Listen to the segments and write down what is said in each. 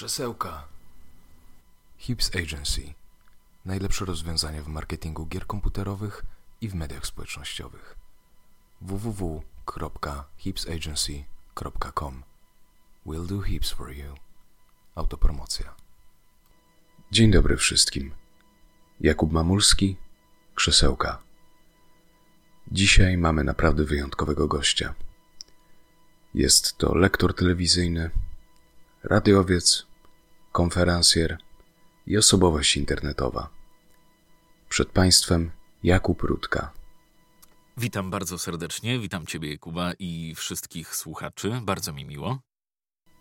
Krzesełka. Hips Agency. Najlepsze rozwiązania w marketingu gier komputerowych i w mediach społecznościowych. www.hipsagency.com We'll do hips for you. Autopromocja. Dzień dobry wszystkim. Jakub Mamulski, Krzesełka. Dzisiaj mamy naprawdę wyjątkowego gościa. Jest to lektor telewizyjny, radiowiec, konferencjer i osobowość internetowa. Przed Państwem Jakub Rutka. Witam bardzo serdecznie, witam Ciebie, Kuba, i wszystkich słuchaczy. Bardzo mi miło.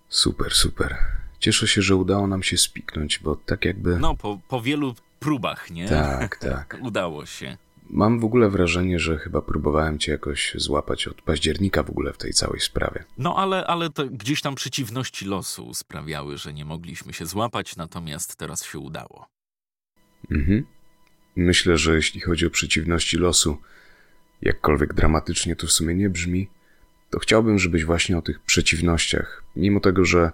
Super, super. Cieszę się, że udało nam się spiknąć, bo tak jakby. No, po, po wielu próbach, nie? Tak, tak. Udało się. Mam w ogóle wrażenie, że chyba próbowałem cię jakoś złapać od października w ogóle w tej całej sprawie. No ale, ale to gdzieś tam przeciwności losu sprawiały, że nie mogliśmy się złapać, natomiast teraz się udało. Mhm. Myślę, że jeśli chodzi o przeciwności losu, jakkolwiek dramatycznie to w sumie nie brzmi, to chciałbym, żebyś właśnie o tych przeciwnościach, mimo tego, że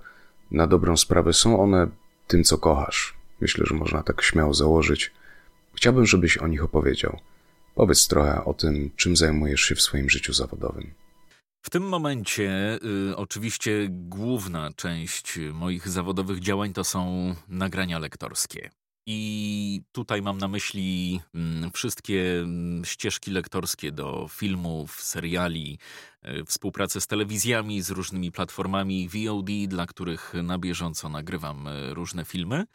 na dobrą sprawę są one tym, co kochasz, myślę, że można tak śmiało założyć, chciałbym, żebyś o nich opowiedział. Powiedz trochę o tym, czym zajmujesz się w swoim życiu zawodowym. W tym momencie y, oczywiście główna część moich zawodowych działań to są nagrania lektorskie. I tutaj mam na myśli mm, wszystkie mm, ścieżki lektorskie do filmów, seriali, y, współpracę z telewizjami, z różnymi platformami VOD, dla których na bieżąco nagrywam y, różne filmy.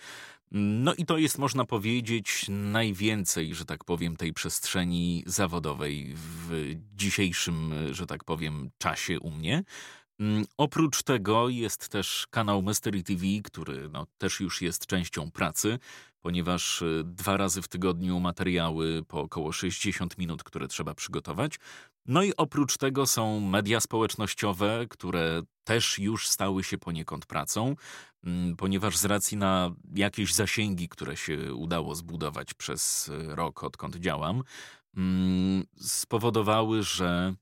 No i to jest, można powiedzieć, najwięcej, że tak powiem, tej przestrzeni zawodowej w dzisiejszym, że tak powiem, czasie u mnie. Mm, oprócz tego jest też kanał Mystery TV, który no, też już jest częścią pracy, ponieważ y, dwa razy w tygodniu materiały po około 60 minut, które trzeba przygotować. No i oprócz tego są media społecznościowe, które też już stały się poniekąd pracą, mm, ponieważ z racji na jakieś zasięgi, które się udało zbudować przez y, rok, odkąd działam, mm, spowodowały, że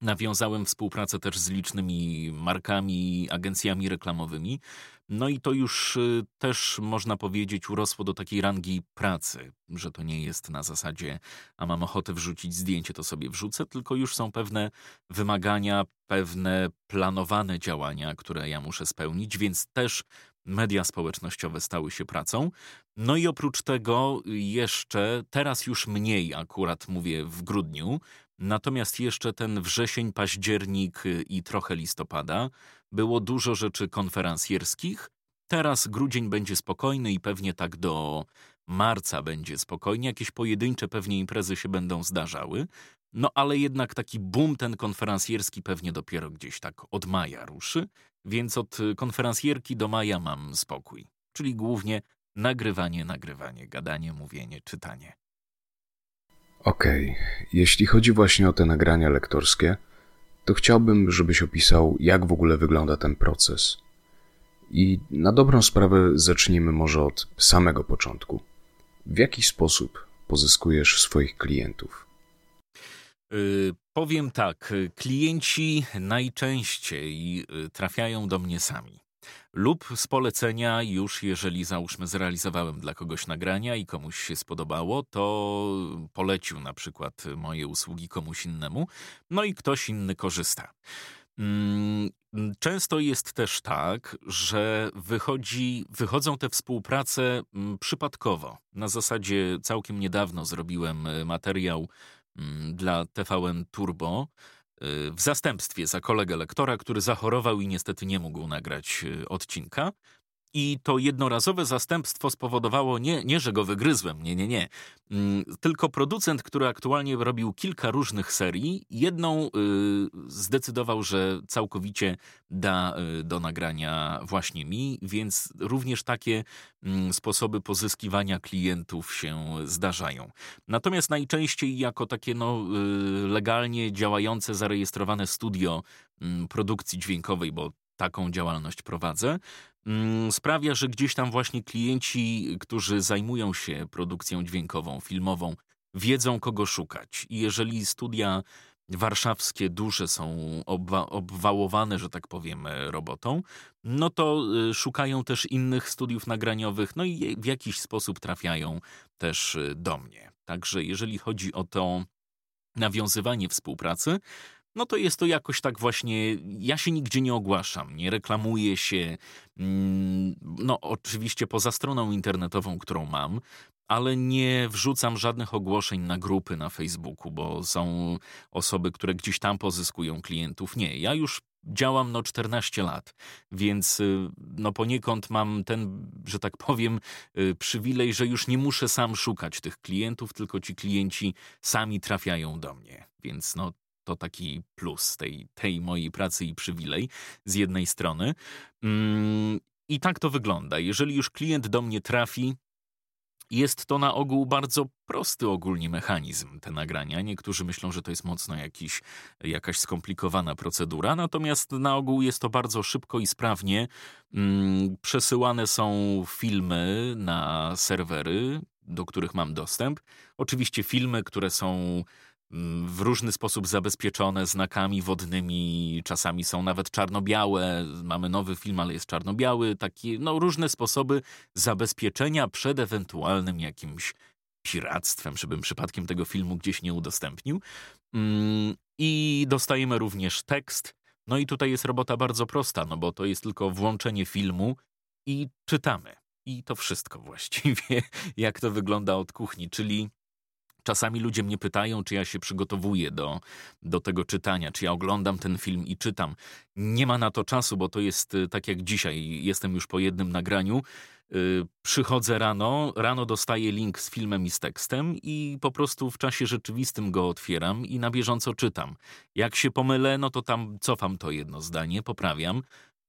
nawiązałem współpracę też z licznymi markami, agencjami reklamowymi. No i to już y, też można powiedzieć urosło do takiej rangi pracy, że to nie jest na zasadzie, a mam ochotę wrzucić zdjęcie, to sobie wrzucę, tylko już są pewne wymagania, pewne planowane działania, które ja muszę spełnić, więc też media społecznościowe stały się pracą. No i oprócz tego jeszcze, teraz już mniej akurat mówię w grudniu, natomiast jeszcze ten wrzesień, październik i trochę listopada było dużo rzeczy konferencjerskich. Teraz grudzień będzie spokojny i pewnie tak do marca będzie spokojnie. Jakieś pojedyncze pewnie imprezy się będą zdarzały. No ale jednak taki boom ten konferencjerski pewnie dopiero gdzieś tak od maja ruszy, więc od konferencjerki do maja mam spokój. Czyli głównie nagrywanie, nagrywanie, gadanie, mówienie, czytanie. Okej, okay. jeśli chodzi właśnie o te nagrania lektorskie, to chciałbym, żebyś opisał, jak w ogóle wygląda ten proces. I na dobrą sprawę zacznijmy może od samego początku. W jaki sposób pozyskujesz swoich klientów? Yy, powiem tak, klienci najczęściej y, trafiają do mnie sami lub z polecenia już jeżeli załóżmy zrealizowałem dla kogoś nagrania i komuś się spodobało, to polecił na przykład moje usługi komuś innemu, no i ktoś inny korzysta. Mm, często jest też tak, że wychodzi, wychodzą te współprace mm, przypadkowo. Na zasadzie całkiem niedawno zrobiłem e, materiał mm, dla TVN Turbo, w zastępstwie za kolegę lektora, który zachorował i niestety nie mógł nagrać y, odcinka. I to jednorazowe zastępstwo spowodowało nie, nie, że go wygryzłem, nie, nie, nie. Mm, tylko producent, który aktualnie robił kilka różnych serii, jedną y, zdecydował, że całkowicie da y, do nagrania właśnie mi, więc również takie y, sposoby pozyskiwania klientów się zdarzają. Natomiast najczęściej jako takie no, y, legalnie działające, zarejestrowane studio mm, produkcji dźwiękowej, bo taką działalność prowadzę, mm, sprawia, że gdzieś tam właśnie klienci, którzy zajmują się produkcją dźwiękową, filmową, wiedzą kogo szukać. I jeżeli studia warszawskie duże są obwa obwałowane, że tak powiem, robotą, no to y, szukają też innych studiów nagraniowych, no i w jakiś sposób trafiają też y, do mnie. Także jeżeli chodzi o to nawiązywanie współpracy, no to jest to jakoś tak właśnie. Ja się nigdzie nie ogłaszam, nie reklamuję się. Mm, no, oczywiście poza stroną internetową, którą mam, ale nie wrzucam żadnych ogłoszeń na grupy na Facebooku, bo są osoby, które gdzieś tam pozyskują klientów. Nie, ja już działam no 14 lat, więc y, no poniekąd mam ten, że tak powiem, y, przywilej, że już nie muszę sam szukać tych klientów, tylko ci klienci sami trafiają do mnie. Więc no to taki plus tej, tej mojej pracy i przywilej z jednej strony. Mm, I tak to wygląda. Jeżeli już klient do mnie trafi, jest to na ogół bardzo prosty ogólnie mechanizm, te nagrania. Niektórzy myślą, że to jest mocno jakiś, jakaś skomplikowana procedura, natomiast na ogół jest to bardzo szybko i sprawnie. Mm, przesyłane są filmy na serwery, do których mam dostęp. Oczywiście filmy, które są w różny sposób zabezpieczone znakami wodnymi, czasami są nawet czarno-białe. Mamy nowy film, ale jest czarno-biały. Takie, no, różne sposoby zabezpieczenia przed ewentualnym jakimś piractwem, żebym przypadkiem tego filmu gdzieś nie udostępnił. Mm, I dostajemy również tekst. No i tutaj jest robota bardzo prosta, no bo to jest tylko włączenie filmu i czytamy. I to wszystko właściwie, jak to wygląda od kuchni, czyli Czasami ludzie mnie pytają, czy ja się przygotowuję do, do tego czytania, czy ja oglądam ten film i czytam. Nie ma na to czasu, bo to jest y, tak jak dzisiaj. Jestem już po jednym nagraniu. Yy, przychodzę rano, rano dostaję link z filmem i z tekstem i po prostu w czasie rzeczywistym go otwieram i na bieżąco czytam. Jak się pomylę, no to tam cofam to jedno zdanie, poprawiam,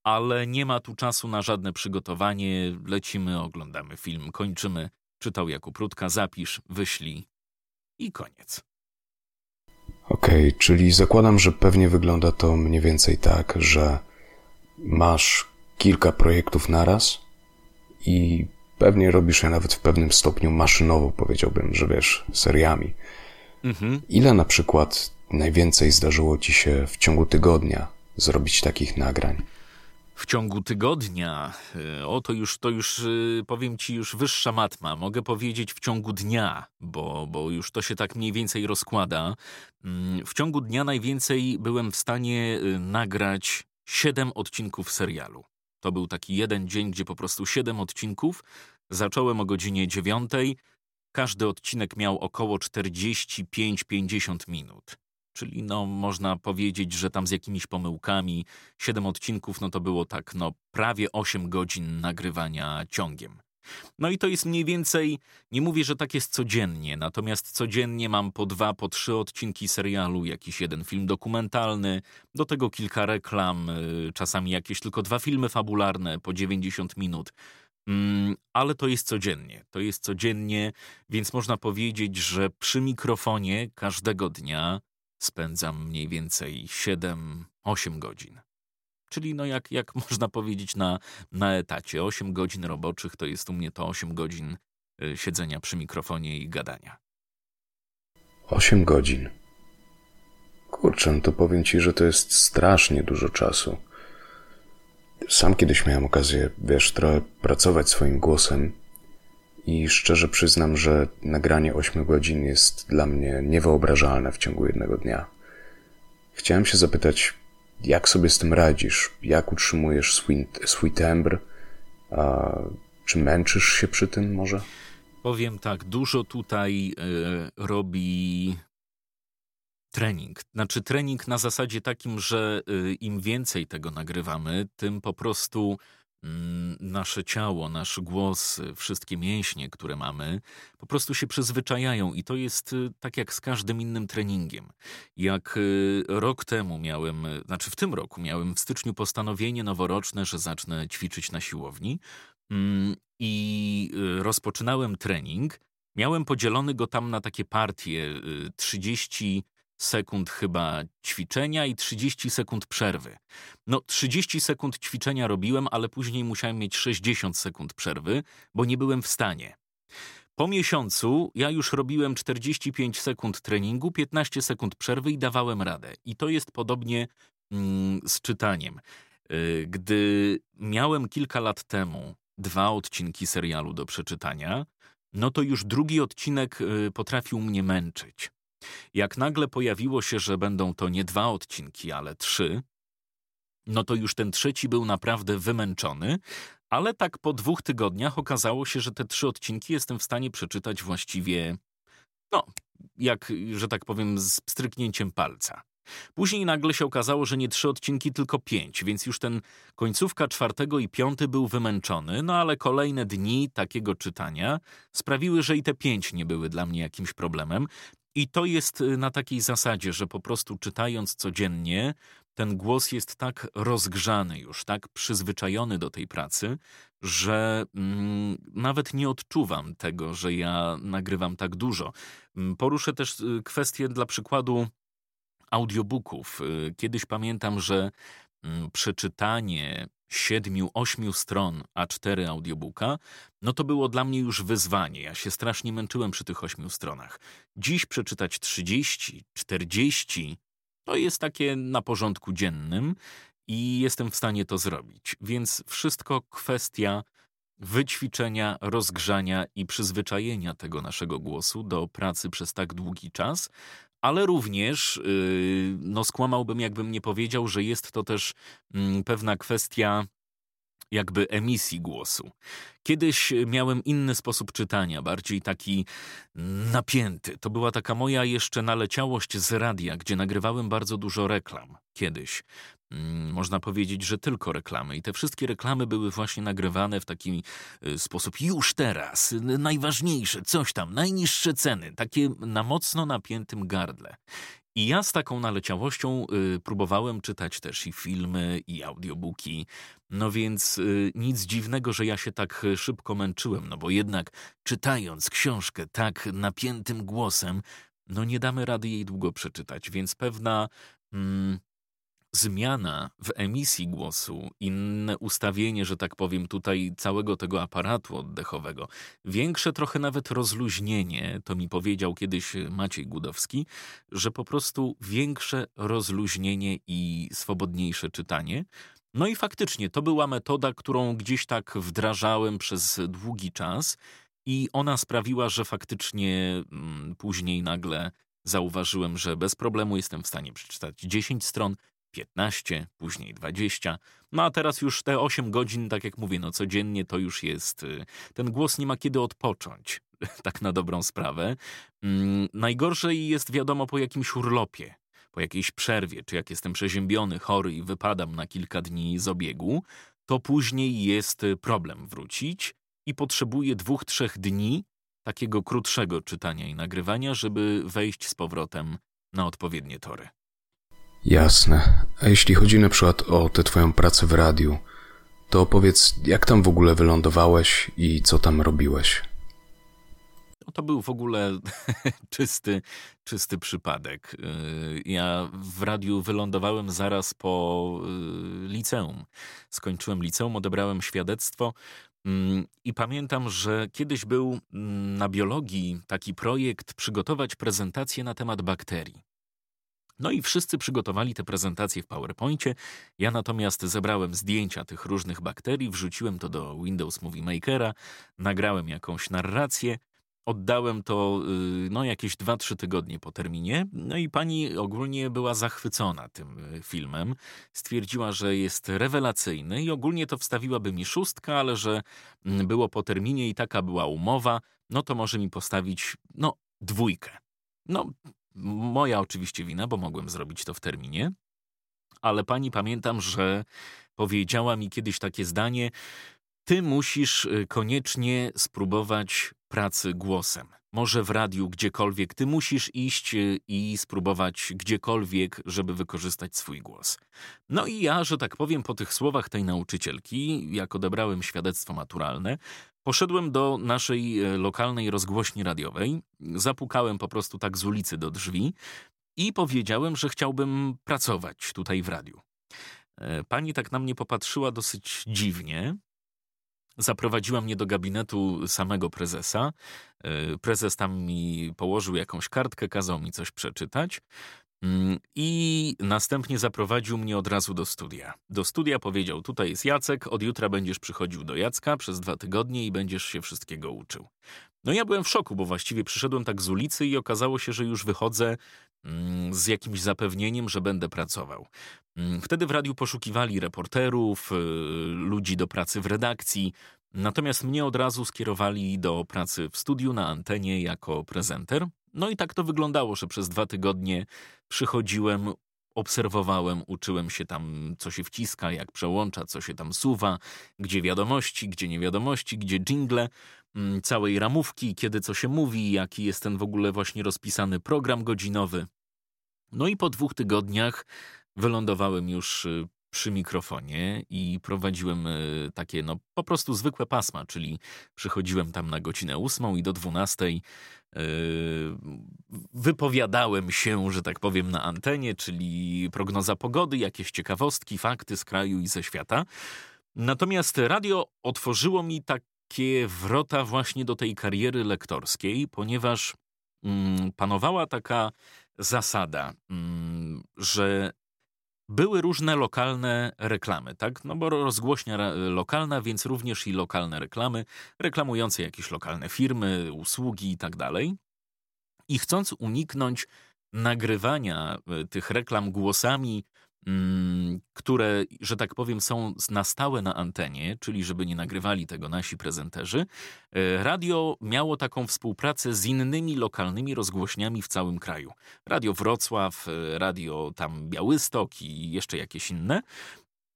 ale nie ma tu czasu na żadne przygotowanie. Lecimy, oglądamy film, kończymy. Czytał Jakub Rutka, zapisz, wyślij, i koniec. Okej, okay, czyli zakładam, że pewnie wygląda to mniej więcej tak, że masz kilka projektów naraz i pewnie robisz je nawet w pewnym stopniu maszynowo, powiedziałbym, że wiesz, seriami. Mhm. Ile na przykład najwięcej zdarzyło ci się w ciągu tygodnia zrobić takich nagrań? W ciągu tygodnia, y, o to już, to już y, powiem ci już wyższa matma, mogę powiedzieć w ciągu dnia, bo, bo już to się tak mniej więcej rozkłada. Mm, w ciągu dnia najwięcej byłem w stanie y, nagrać siedem odcinków serialu. To był taki jeden dzień, gdzie po prostu siedem odcinków. Zacząłem o godzinie dziewiątej. Każdy odcinek miał około 45-50 minut czyli no można powiedzieć, że tam z jakimiś pomyłkami siedem odcinków, no to było tak, no prawie 8 godzin nagrywania ciągiem. No i to jest mniej więcej, nie mówię, że tak jest codziennie, natomiast codziennie mam po dwa, po trzy odcinki serialu, jakiś jeden film dokumentalny, do tego kilka reklam, y, czasami jakieś tylko dwa filmy fabularne po 90 minut. Mm, ale to jest codziennie. To jest codziennie, więc można powiedzieć, że przy mikrofonie każdego dnia spędzam mniej więcej 7-8 godzin. Czyli no jak, jak można powiedzieć na, na etacie, 8 godzin roboczych to jest u mnie to 8 godzin y, siedzenia przy mikrofonie i gadania. 8 godzin. Kurczę, no to powiem ci, że to jest strasznie dużo czasu. Sam kiedyś miałem okazję, wiesz, trochę pracować swoim głosem i szczerze przyznam, że nagranie 8 godzin jest dla mnie niewyobrażalne w ciągu jednego dnia. Chciałem się zapytać, jak sobie z tym radzisz? Jak utrzymujesz swój, swój tembr? A, czy męczysz się przy tym może? Powiem tak, dużo tutaj y, robi trening. Znaczy trening na zasadzie takim, że y, im więcej tego nagrywamy, tym po prostu nasze ciało, nasz głos, wszystkie mięśnie, które mamy, po prostu się przyzwyczajają i to jest y, tak jak z każdym innym treningiem. Jak y, rok temu miałem, znaczy w tym roku miałem w styczniu postanowienie noworoczne, że zacznę ćwiczyć na siłowni mm, i y, rozpoczynałem trening. Miałem podzielony go tam na takie partie 30 sekund chyba ćwiczenia i 30 sekund przerwy. No 30 sekund ćwiczenia robiłem, ale później musiałem mieć 60 sekund przerwy, bo nie byłem w stanie. Po miesiącu ja już robiłem 45 sekund treningu, 15 sekund przerwy i dawałem radę. I to jest podobnie mm, z czytaniem. Y, gdy miałem kilka lat temu dwa odcinki serialu do przeczytania, no to już drugi odcinek y, potrafił mnie męczyć. Jak nagle pojawiło się, że będą to nie dwa odcinki, ale trzy, no to już ten trzeci był naprawdę wymęczony, ale tak po dwóch tygodniach okazało się, że te trzy odcinki jestem w stanie przeczytać właściwie, no, jak, że tak powiem, z pstryknięciem palca. Później nagle się okazało, że nie trzy odcinki, tylko pięć, więc już ten końcówka czwartego i piąty był wymęczony, no ale kolejne dni takiego czytania sprawiły, że i te pięć nie były dla mnie jakimś problemem. I to jest y, na takiej zasadzie, że po prostu czytając codziennie, ten głos jest tak rozgrzany już, tak przyzwyczajony do tej pracy, że mm, nawet nie odczuwam tego, że ja nagrywam tak dużo. Mm, poruszę też y, kwestię dla przykładu audiobooków. Y, kiedyś pamiętam, że mm, przeczytanie siedmiu, ośmiu stron A4 audiobooka, no to było dla mnie już wyzwanie. Ja się strasznie męczyłem przy tych ośmiu stronach. Dziś przeczytać 30, 40 to jest takie na porządku dziennym i jestem w stanie to zrobić. Więc wszystko kwestia wyćwiczenia, rozgrzania i przyzwyczajenia tego naszego głosu do pracy przez tak długi czas, ale również yy, no skłamałbym, jakbym nie powiedział, że jest to też yy, pewna kwestia jakby emisji głosu. Kiedyś miałem inny sposób czytania, bardziej taki napięty. To była taka moja jeszcze naleciałość z radia, gdzie nagrywałem bardzo dużo reklam. Kiedyś. Mm, można powiedzieć, że tylko reklamy. I te wszystkie reklamy były właśnie nagrywane w taki y, sposób już teraz, najważniejsze, coś tam, najniższe ceny, takie na mocno napiętym gardle. I ja z taką naleciałością y, próbowałem czytać też i filmy, i audiobooki. No więc y, nic dziwnego, że ja się tak szybko męczyłem, no bo jednak czytając książkę tak napiętym głosem, no nie damy rady jej długo przeczytać, więc pewna mm, zmiana w emisji głosu, inne ustawienie, że tak powiem, tutaj całego tego aparatu oddechowego, większe trochę nawet rozluźnienie, to mi powiedział kiedyś Maciej Gudowski, że po prostu większe rozluźnienie i swobodniejsze czytanie. No i faktycznie to była metoda, którą gdzieś tak wdrażałem przez długi czas i ona sprawiła, że faktycznie mm, później nagle zauważyłem, że bez problemu jestem w stanie przeczytać 10 stron, 15, później 20. No a teraz już te 8 godzin, tak jak mówię, no codziennie to już jest. Y, ten głos nie ma kiedy odpocząć, tak na dobrą sprawę. Mm, najgorzej jest wiadomo po jakimś urlopie, po jakiejś przerwie, czy jak jestem przeziębiony, chory i wypadam na kilka dni z obiegu, to później jest problem wrócić i potrzebuję dwóch, trzech dni takiego krótszego czytania i nagrywania, żeby wejść z powrotem na odpowiednie tory. Jasne. A jeśli chodzi na przykład o tę twoją pracę w radiu, to opowiedz, jak tam w ogóle wylądowałeś i co tam robiłeś? No to był w ogóle czysty, czysty przypadek. Y, ja w radiu wylądowałem zaraz po y, liceum. Skończyłem liceum, odebrałem świadectwo mm, i pamiętam, że kiedyś był mm, na biologii taki projekt przygotować prezentację na temat bakterii. No i wszyscy przygotowali te prezentacje w PowerPoincie. Ja natomiast zebrałem zdjęcia tych różnych bakterii, wrzuciłem to do Windows Movie Makera, nagrałem jakąś narrację, oddałem to y, no, jakieś 2-3 tygodnie po terminie. No i pani ogólnie była zachwycona tym y, filmem. Stwierdziła, że jest rewelacyjny i ogólnie to wstawiłaby mi szóstka, ale że mm, było po terminie i taka była umowa, no to może mi postawić, no, dwójkę. No, Moja oczywiście wina, bo mogłem zrobić to w terminie, ale pani pamiętam, że powiedziała mi kiedyś takie zdanie: Ty musisz y, koniecznie spróbować pracy głosem. Może w radiu, gdziekolwiek, ty musisz iść y, i spróbować gdziekolwiek, żeby wykorzystać swój głos. No i ja, że tak powiem, po tych słowach tej nauczycielki, jak odebrałem świadectwo maturalne, Poszedłem do naszej e, lokalnej rozgłośni radiowej, zapukałem po prostu tak z ulicy do drzwi i powiedziałem, że chciałbym pracować tutaj w radiu. E, pani tak na mnie popatrzyła dosyć dziwnie, zaprowadziła mnie do gabinetu samego prezesa. Y, prezes tam mi położył jakąś kartkę, kazał mi coś przeczytać. Mm, I następnie zaprowadził mnie od razu do studia. Do studia powiedział: Tutaj jest Jacek, od jutra będziesz przychodził do Jacka przez dwa tygodnie i będziesz się wszystkiego uczył. No ja byłem w szoku, bo właściwie przyszedłem tak z ulicy i okazało się, że już wychodzę z jakimś zapewnieniem, że będę pracował. Mm, wtedy w radiu poszukiwali reporterów, y, ludzi do pracy w redakcji, natomiast mnie od razu skierowali do pracy w studiu na antenie jako prezenter. No i tak to wyglądało, że przez dwa tygodnie przychodziłem, obserwowałem, uczyłem się tam, co się wciska, jak przełącza, co się tam suwa, gdzie wiadomości, gdzie nie wiadomości, gdzie jingle, mm, całej ramówki, kiedy co się mówi, jaki jest ten w ogóle właśnie rozpisany program godzinowy. No i po dwóch tygodniach wylądowałem już y, przy mikrofonie i prowadziłem y, takie, no po prostu zwykłe pasma, czyli przychodziłem tam na godzinę ósmą i do dwunastej Yy, wypowiadałem się, że tak powiem, na antenie, czyli prognoza pogody, jakieś ciekawostki, fakty z kraju i ze świata. Natomiast radio otworzyło mi takie wrota właśnie do tej kariery lektorskiej, ponieważ mm, panowała taka zasada, mm, że były różne lokalne reklamy, tak? No bo rozgłośnia lokalna, więc również i lokalne reklamy, reklamujące jakieś lokalne firmy, usługi i tak dalej. I chcąc uniknąć nagrywania e, tych reklam głosami które, że tak powiem, są na stałe na antenie, czyli żeby nie nagrywali tego nasi prezenterzy, e, radio miało taką współpracę z innymi lokalnymi rozgłośniami w całym kraju. Radio Wrocław, e, radio tam Białystok i jeszcze jakieś inne.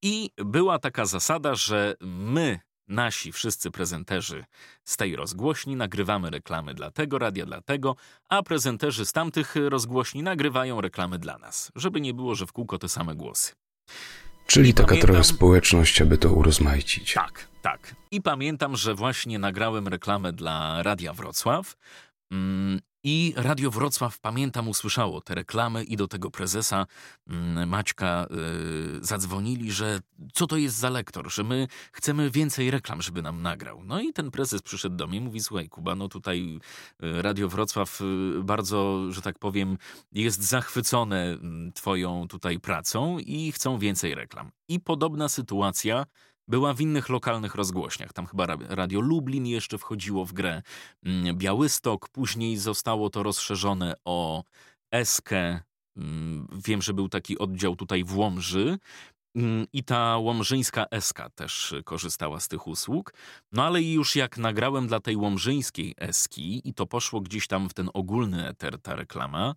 I była taka zasada, że my Nasi wszyscy prezenterzy z tej rozgłośni nagrywamy reklamy dla tego radia, dla tego, a prezenterzy z tamtych rozgłośni nagrywają reklamy dla nas, żeby nie było, że w kółko te same głosy. Czyli taka pamiętam... trochę społeczność, aby to urozmaicić. Tak, tak. I pamiętam, że właśnie nagrałem reklamę dla Radia Wrocław. Mm, i Radio Wrocław, pamiętam, usłyszało te reklamy i do tego prezesa mm, Maćka y, zadzwonili, że co to jest za lektor, że my chcemy więcej reklam, żeby nam nagrał. No i ten prezes przyszedł do mnie i mówi, słuchaj Kuba, no tutaj y, Radio Wrocław y, bardzo, że tak powiem, jest zachwycone mm, twoją tutaj pracą i chcą więcej reklam. I podobna sytuacja była w innych lokalnych rozgłośniach. Tam chyba Radio Lublin jeszcze wchodziło w grę. Mm, Białystok, później zostało to rozszerzone o Eskę. Mm, wiem, że był taki oddział tutaj w Łomży. Mm, I ta łomżyńska Eska też korzystała z tych usług. No ale już jak nagrałem dla tej łomżyńskiej Eski i to poszło gdzieś tam w ten ogólny eter, ta reklama,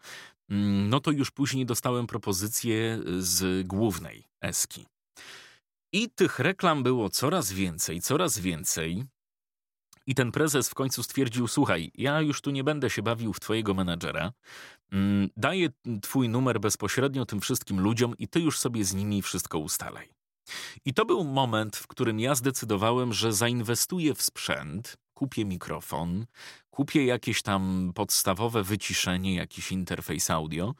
no to już później dostałem propozycję z głównej Eski. I tych reklam było coraz więcej, coraz więcej. I ten prezes w końcu stwierdził: Słuchaj, ja już tu nie będę się bawił w twojego menadżera. Mm, daję twój numer bezpośrednio tym wszystkim ludziom i ty już sobie z nimi wszystko ustalaj. I to był moment, w którym ja zdecydowałem, że zainwestuję w sprzęt, kupię mikrofon, kupię jakieś tam podstawowe wyciszenie, jakiś interfejs audio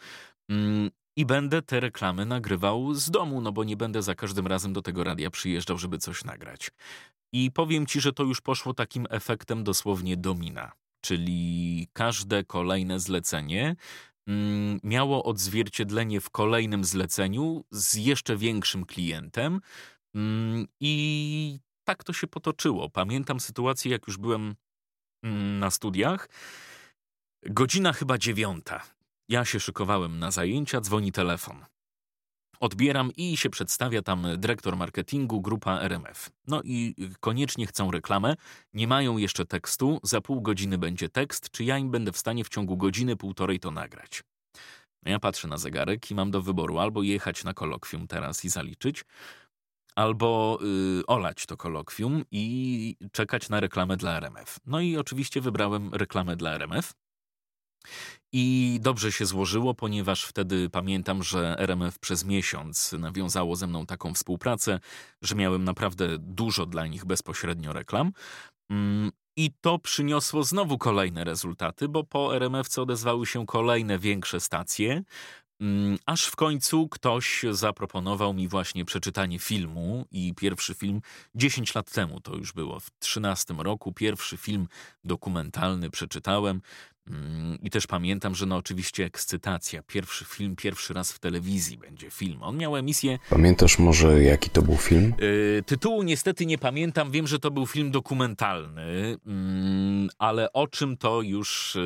mm, i będę te reklamy nagrywał z domu, no bo nie będę za każdym razem do tego radia przyjeżdżał, żeby coś nagrać. I powiem ci, że to już poszło takim efektem dosłownie domina. Czyli każde kolejne zlecenie mm, miało odzwierciedlenie w kolejnym zleceniu z jeszcze większym klientem. Mm, I tak to się potoczyło. Pamiętam sytuację, jak już byłem mm, na studiach. Godzina chyba dziewiąta. Ja się szykowałem na zajęcia, dzwoni telefon. Odbieram i się przedstawia tam dyrektor marketingu, grupa RMF. No i koniecznie chcą reklamę, nie mają jeszcze tekstu, za pół godziny będzie tekst, czy ja im będę w stanie w ciągu godziny, półtorej to nagrać. No ja patrzę na zegarek i mam do wyboru albo jechać na kolokwium teraz i zaliczyć, albo yy, olać to kolokwium i czekać na reklamę dla RMF. No i oczywiście wybrałem reklamę dla RMF. I dobrze się złożyło, ponieważ wtedy pamiętam, że RMF przez miesiąc nawiązało ze mną taką współpracę, że miałem naprawdę dużo dla nich bezpośrednio reklam. Mm, I to przyniosło znowu kolejne rezultaty, bo po RMF odezwały się kolejne większe stacje. Mm, aż w końcu ktoś zaproponował mi właśnie przeczytanie filmu i pierwszy film 10 lat temu to już było, w 13 roku pierwszy film dokumentalny przeczytałem. Mm, I też pamiętam, że no oczywiście ekscytacja. Pierwszy film, pierwszy raz w telewizji będzie film. On miał emisję. Pamiętasz może, jaki to był film? Yy, tytułu niestety nie pamiętam. Wiem, że to był film dokumentalny, yy, ale o czym to już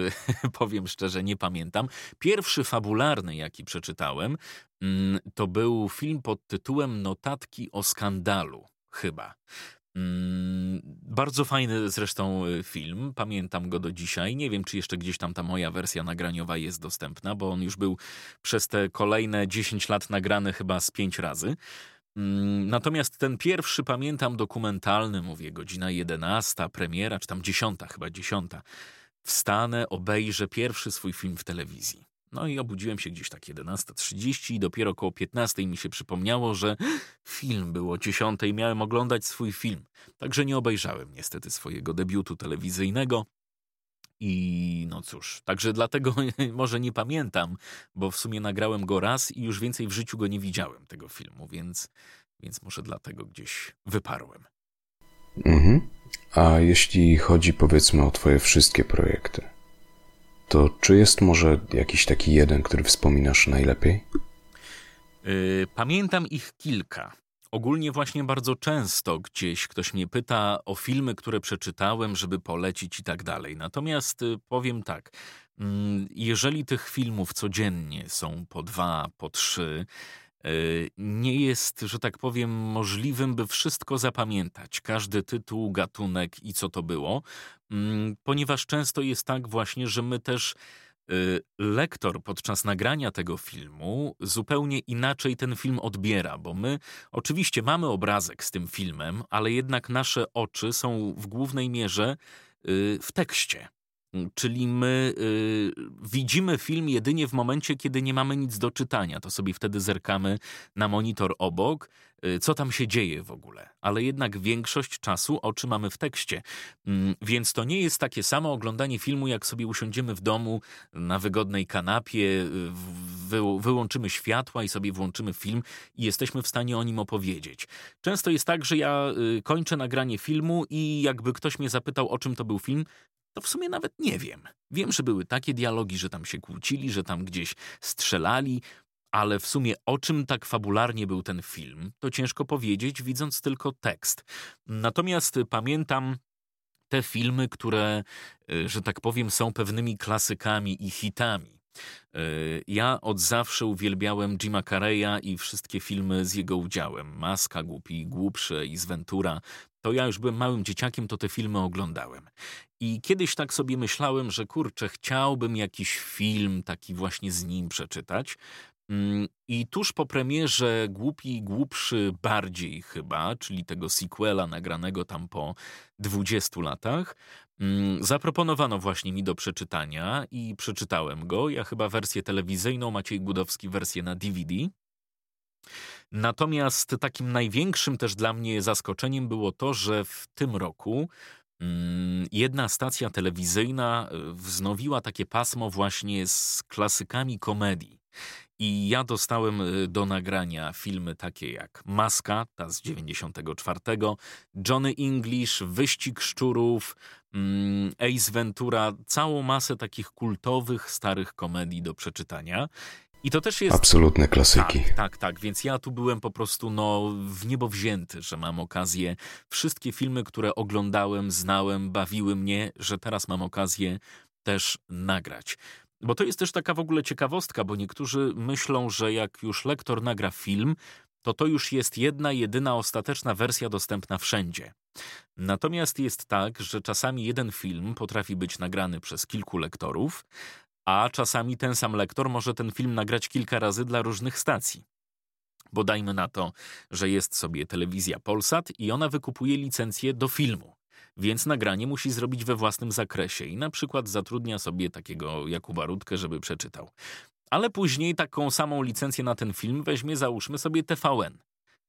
yy, powiem szczerze, nie pamiętam. Pierwszy fabularny, jaki przeczytałem, mm, to był film pod tytułem Notatki o skandalu. Chyba. Mm, bardzo fajny zresztą y, film, pamiętam go do dzisiaj. Nie wiem, czy jeszcze gdzieś tam ta moja wersja nagraniowa jest dostępna, bo on już był przez te kolejne 10 lat nagrany chyba z 5 razy. Mm, natomiast ten pierwszy, pamiętam, dokumentalny, mówię, godzina 11, premiera, czy tam 10, chyba 10. Wstanę, obejrzę pierwszy swój film w telewizji. No i obudziłem się gdzieś tak 11.30 i dopiero około 15 mi się przypomniało, że film było o 10 miałem oglądać swój film. Także nie obejrzałem niestety swojego debiutu telewizyjnego. I no cóż, także dlatego może nie pamiętam, bo w sumie nagrałem go raz i już więcej w życiu go nie widziałem, tego filmu, więc, więc może dlatego gdzieś wyparłem. Mhm. A jeśli chodzi powiedzmy o Twoje wszystkie projekty? To czy jest może jakiś taki jeden, który wspominasz najlepiej? Yy, pamiętam ich kilka. Ogólnie właśnie bardzo często gdzieś ktoś mnie pyta o filmy, które przeczytałem, żeby polecić i tak dalej. Natomiast y, powiem tak, mm, jeżeli tych filmów codziennie są po dwa, po trzy, y, nie jest, że tak powiem, możliwym, by wszystko zapamiętać. Każdy tytuł, gatunek i co to było, Mm, ponieważ często jest tak właśnie, że my też y, lektor podczas nagrania tego filmu zupełnie inaczej ten film odbiera, bo my oczywiście mamy obrazek z tym filmem, ale jednak nasze oczy są w głównej mierze y, w tekście. Czyli my y, widzimy film jedynie w momencie, kiedy nie mamy nic do czytania. To sobie wtedy zerkamy na monitor obok, y, co tam się dzieje w ogóle. Ale jednak większość czasu oczy mamy w tekście. Mm, więc to nie jest takie samo oglądanie filmu, jak sobie usiądziemy w domu na wygodnej kanapie, y, wy, wyłączymy światła i sobie włączymy film i jesteśmy w stanie o nim opowiedzieć. Często jest tak, że ja y, kończę nagranie filmu i jakby ktoś mnie zapytał, o czym to był film, to w sumie nawet nie wiem. Wiem, że były takie dialogi, że tam się kłócili, że tam gdzieś strzelali, ale w sumie o czym tak fabularnie był ten film, to ciężko powiedzieć, widząc tylko tekst. Natomiast pamiętam te filmy, które, y, że tak powiem, są pewnymi klasykami i hitami. Y, ja od zawsze uwielbiałem Jima Carreya i wszystkie filmy z jego udziałem. Maska, Głupi i Głupsze i Zventura to ja już byłem małym dzieciakiem, to te filmy oglądałem. I kiedyś tak sobie myślałem, że kurczę, chciałbym jakiś film taki właśnie z nim przeczytać. Mm, I tuż po premierze Głupi i Głupszy bardziej chyba, czyli tego sequela nagranego tam po 20 latach, zaproponowano właśnie mi do przeczytania i przeczytałem go. Ja chyba wersję telewizyjną, Maciej Gudowski wersję na DVD. Natomiast takim największym też dla mnie zaskoczeniem było to, że w tym roku mm, jedna stacja telewizyjna e, wznowiła takie pasmo właśnie z klasykami komedii. I ja dostałem e, do nagrania filmy takie jak Maska, ta z 94, Johnny English, Wyścig Szczurów, mm, Ace Ventura, całą masę takich kultowych, starych komedii do przeczytania. I to też jest. Absolutne klasyki. Tak, tak, tak. Więc ja tu byłem po prostu no, w niebo wzięty, że mam okazję. Wszystkie filmy, które oglądałem, znałem, bawiły mnie, że teraz mam okazję też nagrać. Bo to jest też taka w ogóle ciekawostka, bo niektórzy myślą, że jak już lektor nagra film, to to już jest jedna, jedyna ostateczna wersja dostępna wszędzie. Natomiast jest tak, że czasami jeden film potrafi być nagrany przez kilku lektorów, a czasami ten sam lektor może ten film nagrać kilka razy dla różnych stacji. Bo dajmy na to, że jest sobie telewizja Polsat i ona wykupuje licencję do filmu, więc nagranie musi zrobić we własnym zakresie i na przykład zatrudnia sobie takiego Jakuba Rudkę, żeby przeczytał. Ale później taką samą licencję na ten film weźmie, załóżmy sobie TVN.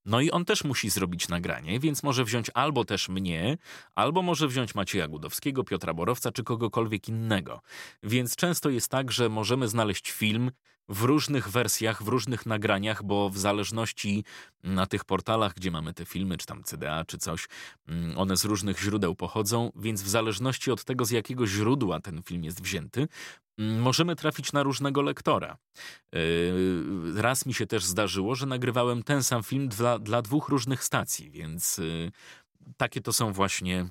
No i on też musi zrobić nagranie, więc może wziąć albo też mnie, albo może wziąć Macieja Gudowskiego, Piotra Borowca czy kogokolwiek innego. Więc często jest tak, że możemy znaleźć film w różnych wersjach, w różnych nagraniach, bo w zależności na tych portalach, gdzie mamy te filmy, czy tam CDA, czy coś, mm, one z różnych źródeł pochodzą, więc w zależności od tego, z jakiego źródła ten film jest wzięty, mm, możemy trafić na różnego lektora. Yy, raz mi się też zdarzyło, że nagrywałem ten sam film dla, dla dwóch różnych stacji, więc yy, takie to są właśnie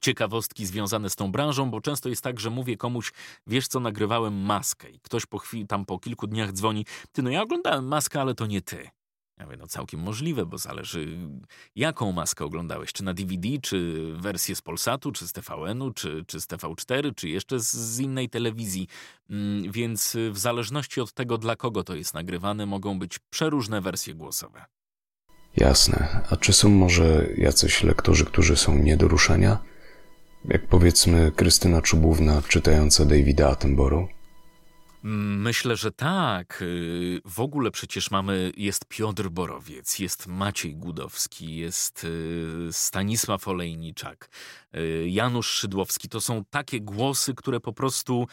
ciekawostki związane z tą branżą, bo często jest tak, że mówię komuś, wiesz co, nagrywałem maskę i ktoś po chwili, tam po kilku dniach dzwoni, ty no ja oglądałem maskę, ale to nie ty. Ja mówię, no całkiem możliwe, bo zależy jaką maskę oglądałeś, czy na DVD, czy wersję z Polsatu, czy z TVN-u, czy, czy z TV4, czy jeszcze z, z innej telewizji. Mm, więc w zależności od tego, dla kogo to jest nagrywane, mogą być przeróżne wersje głosowe. Jasne. A czy są może jacyś lektorzy, którzy są nie do ruszenia? Jak powiedzmy Krystyna Czubówna czytająca Davida Attenborough? Myślę, że tak. Y, w ogóle przecież mamy, jest Piotr Borowiec, jest Maciej Gudowski, jest y, Stanisław Olejniczak, y, Janusz Szydłowski. To są takie głosy, które po prostu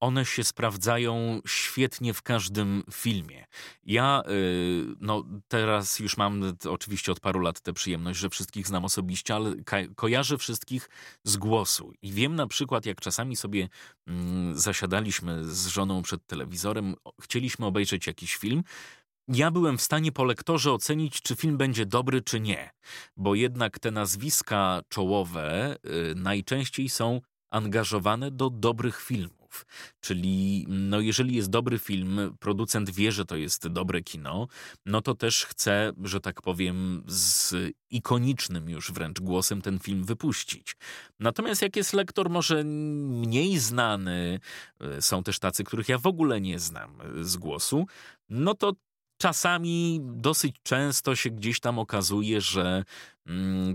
one się sprawdzają świetnie w każdym filmie. Ja y, no, teraz już mam oczywiście od paru lat tę przyjemność, że wszystkich znam osobiście, ale kojarzę wszystkich z głosu. I wiem na przykład, jak czasami sobie mm, zasiadaliśmy z żoną przed telewizorem, chcieliśmy obejrzeć jakiś film, ja byłem w stanie po lektorze ocenić, czy film będzie dobry, czy nie, bo jednak te nazwiska czołowe y, najczęściej są angażowane do dobrych filmów. Czyli no jeżeli jest dobry film, producent wie, że to jest dobre kino, no to też chce, że tak powiem, z ikonicznym już wręcz głosem ten film wypuścić. Natomiast jak jest lektor może mniej znany, e, są też tacy, których ja w ogóle nie znam e, z głosu, no to czasami dosyć często się gdzieś tam okazuje, że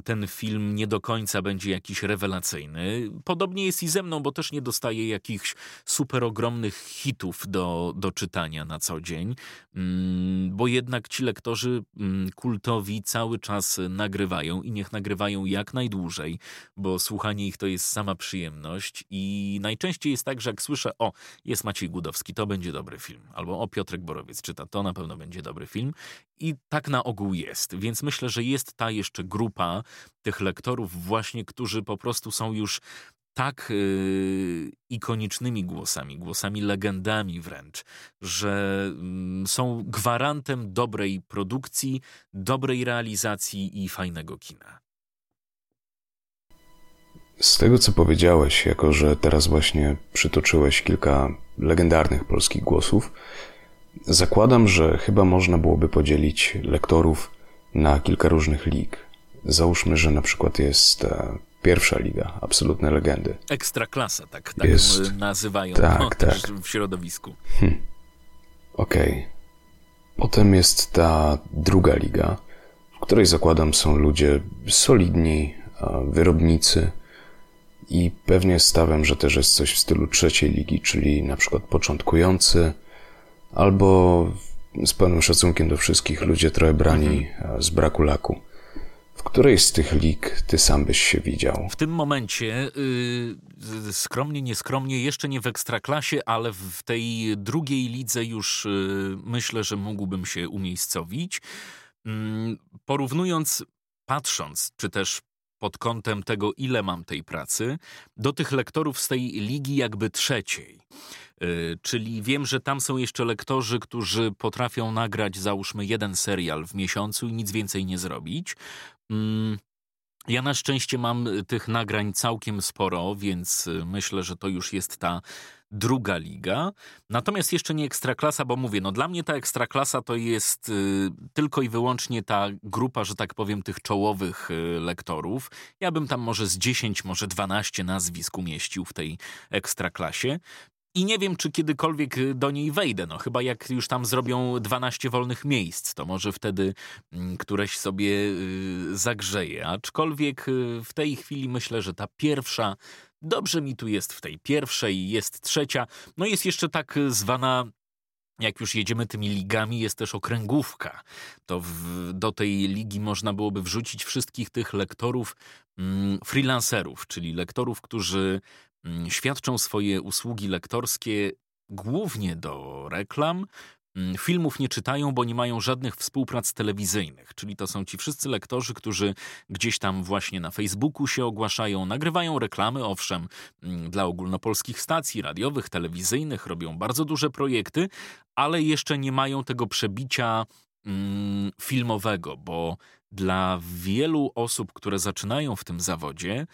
ten film nie do końca będzie jakiś rewelacyjny. Podobnie jest i ze mną, bo też nie dostaję jakichś super ogromnych hitów do, do czytania na co dzień, mm, bo jednak ci lektorzy mm, kultowi cały czas nagrywają i niech nagrywają jak najdłużej, bo słuchanie ich to jest sama przyjemność. I najczęściej jest tak, że jak słyszę, o, jest Maciej Gudowski, to będzie dobry film, albo o, Piotrek Borowiec czyta, to na pewno będzie dobry film i tak na ogół jest, więc myślę, że jest ta jeszcze grupa tych lektorów właśnie, którzy po prostu są już tak yy, ikonicznymi głosami, głosami legendami wręcz, że yy, są gwarantem dobrej produkcji, dobrej realizacji i fajnego kina. Z tego, co powiedziałeś, jako że teraz właśnie przytoczyłeś kilka legendarnych polskich głosów, zakładam, że chyba można byłoby podzielić lektorów na kilka różnych lig. Załóżmy, że na przykład jest e, pierwsza liga, absolutne legendy. Ekstraklasa, tak, tak jest, nazywają tak, no, tak. w środowisku. Hm. Okej. Okay. Potem jest ta druga liga, w której zakładam są ludzie solidni, wyrobnicy i pewnie stawiam, że też jest coś w stylu trzeciej ligi, czyli na przykład początkujący albo z pełnym szacunkiem do wszystkich ludzie trochę brani mhm. z braku laku. W której z tych lig ty sam byś się widział? W tym momencie, yy, skromnie, nieskromnie, jeszcze nie w ekstraklasie, ale w tej drugiej lidze już yy, myślę, że mógłbym się umiejscowić. Yy, porównując, patrząc, czy też pod kątem tego, ile mam tej pracy, do tych lektorów z tej ligi jakby trzeciej. Y, czyli wiem, że tam są jeszcze lektorzy, którzy potrafią nagrać, załóżmy, jeden serial w miesiącu i nic więcej nie zrobić. Mm, ja na szczęście mam tych nagrań całkiem sporo, więc y, myślę, że to już jest ta druga liga. Natomiast jeszcze nie ekstraklasa, bo mówię, no dla mnie ta ekstraklasa to jest y, tylko i wyłącznie ta grupa, że tak powiem, tych czołowych y, lektorów. Ja bym tam może z 10, może 12 nazwisk umieścił w tej ekstraklasie. I nie wiem, czy kiedykolwiek y, do niej wejdę. No, chyba jak już tam zrobią 12 wolnych miejsc, to może wtedy mm, któreś sobie y, zagrzeje. Aczkolwiek y, w tej chwili myślę, że ta pierwsza dobrze mi tu jest w tej pierwszej, jest trzecia. No jest jeszcze tak zwana jak już jedziemy tymi ligami, jest też okręgówka. To w, do tej ligi można byłoby wrzucić wszystkich tych lektorów, mm, freelancerów, czyli lektorów, którzy świadczą swoje usługi lektorskie głównie do reklam, Mm, filmów nie czytają, bo nie mają żadnych współprac telewizyjnych. Czyli to są ci wszyscy lektorzy, którzy gdzieś tam właśnie na Facebooku się ogłaszają, nagrywają reklamy, owszem, mm, dla ogólnopolskich stacji radiowych, telewizyjnych, robią bardzo duże projekty, ale jeszcze nie mają tego przebicia mm, filmowego, bo dla wielu osób, które zaczynają w tym zawodzie,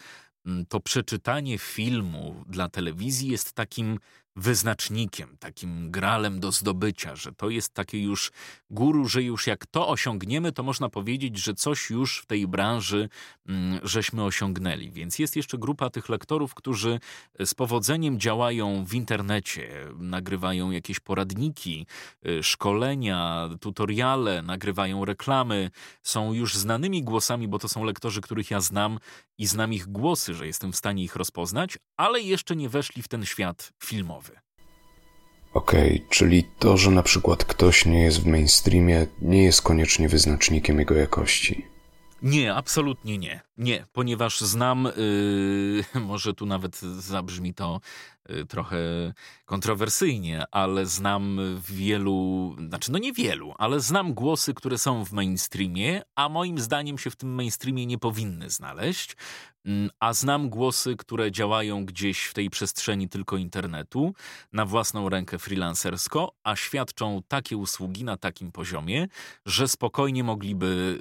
to przeczytanie filmu dla telewizji jest takim wyznacznikiem, takim gralem do zdobycia, że to jest takie już guru, że już jak to osiągniemy, to można powiedzieć, że coś już w tej branży mm, żeśmy osiągnęli. Więc jest jeszcze grupa tych lektorów, którzy z powodzeniem działają w internecie, nagrywają jakieś poradniki, y, szkolenia, tutoriale, nagrywają reklamy, są już znanymi głosami, bo to są lektorzy, których ja znam i znam ich głosy, że jestem w stanie ich rozpoznać, ale jeszcze nie weszli w ten świat filmowy. Okej, okay, czyli to, że na przykład ktoś nie jest w mainstreamie, nie jest koniecznie wyznacznikiem jego jakości. Nie, absolutnie nie. Nie, ponieważ znam, yy, może tu nawet zabrzmi to Y, trochę kontrowersyjnie, ale znam wielu, znaczy no niewielu, ale znam głosy, które są w mainstreamie, a moim zdaniem się w tym mainstreamie nie powinny znaleźć. Mm, a znam głosy, które działają gdzieś w tej przestrzeni tylko internetu, na własną rękę freelancersko, a świadczą takie usługi na takim poziomie, że spokojnie mogliby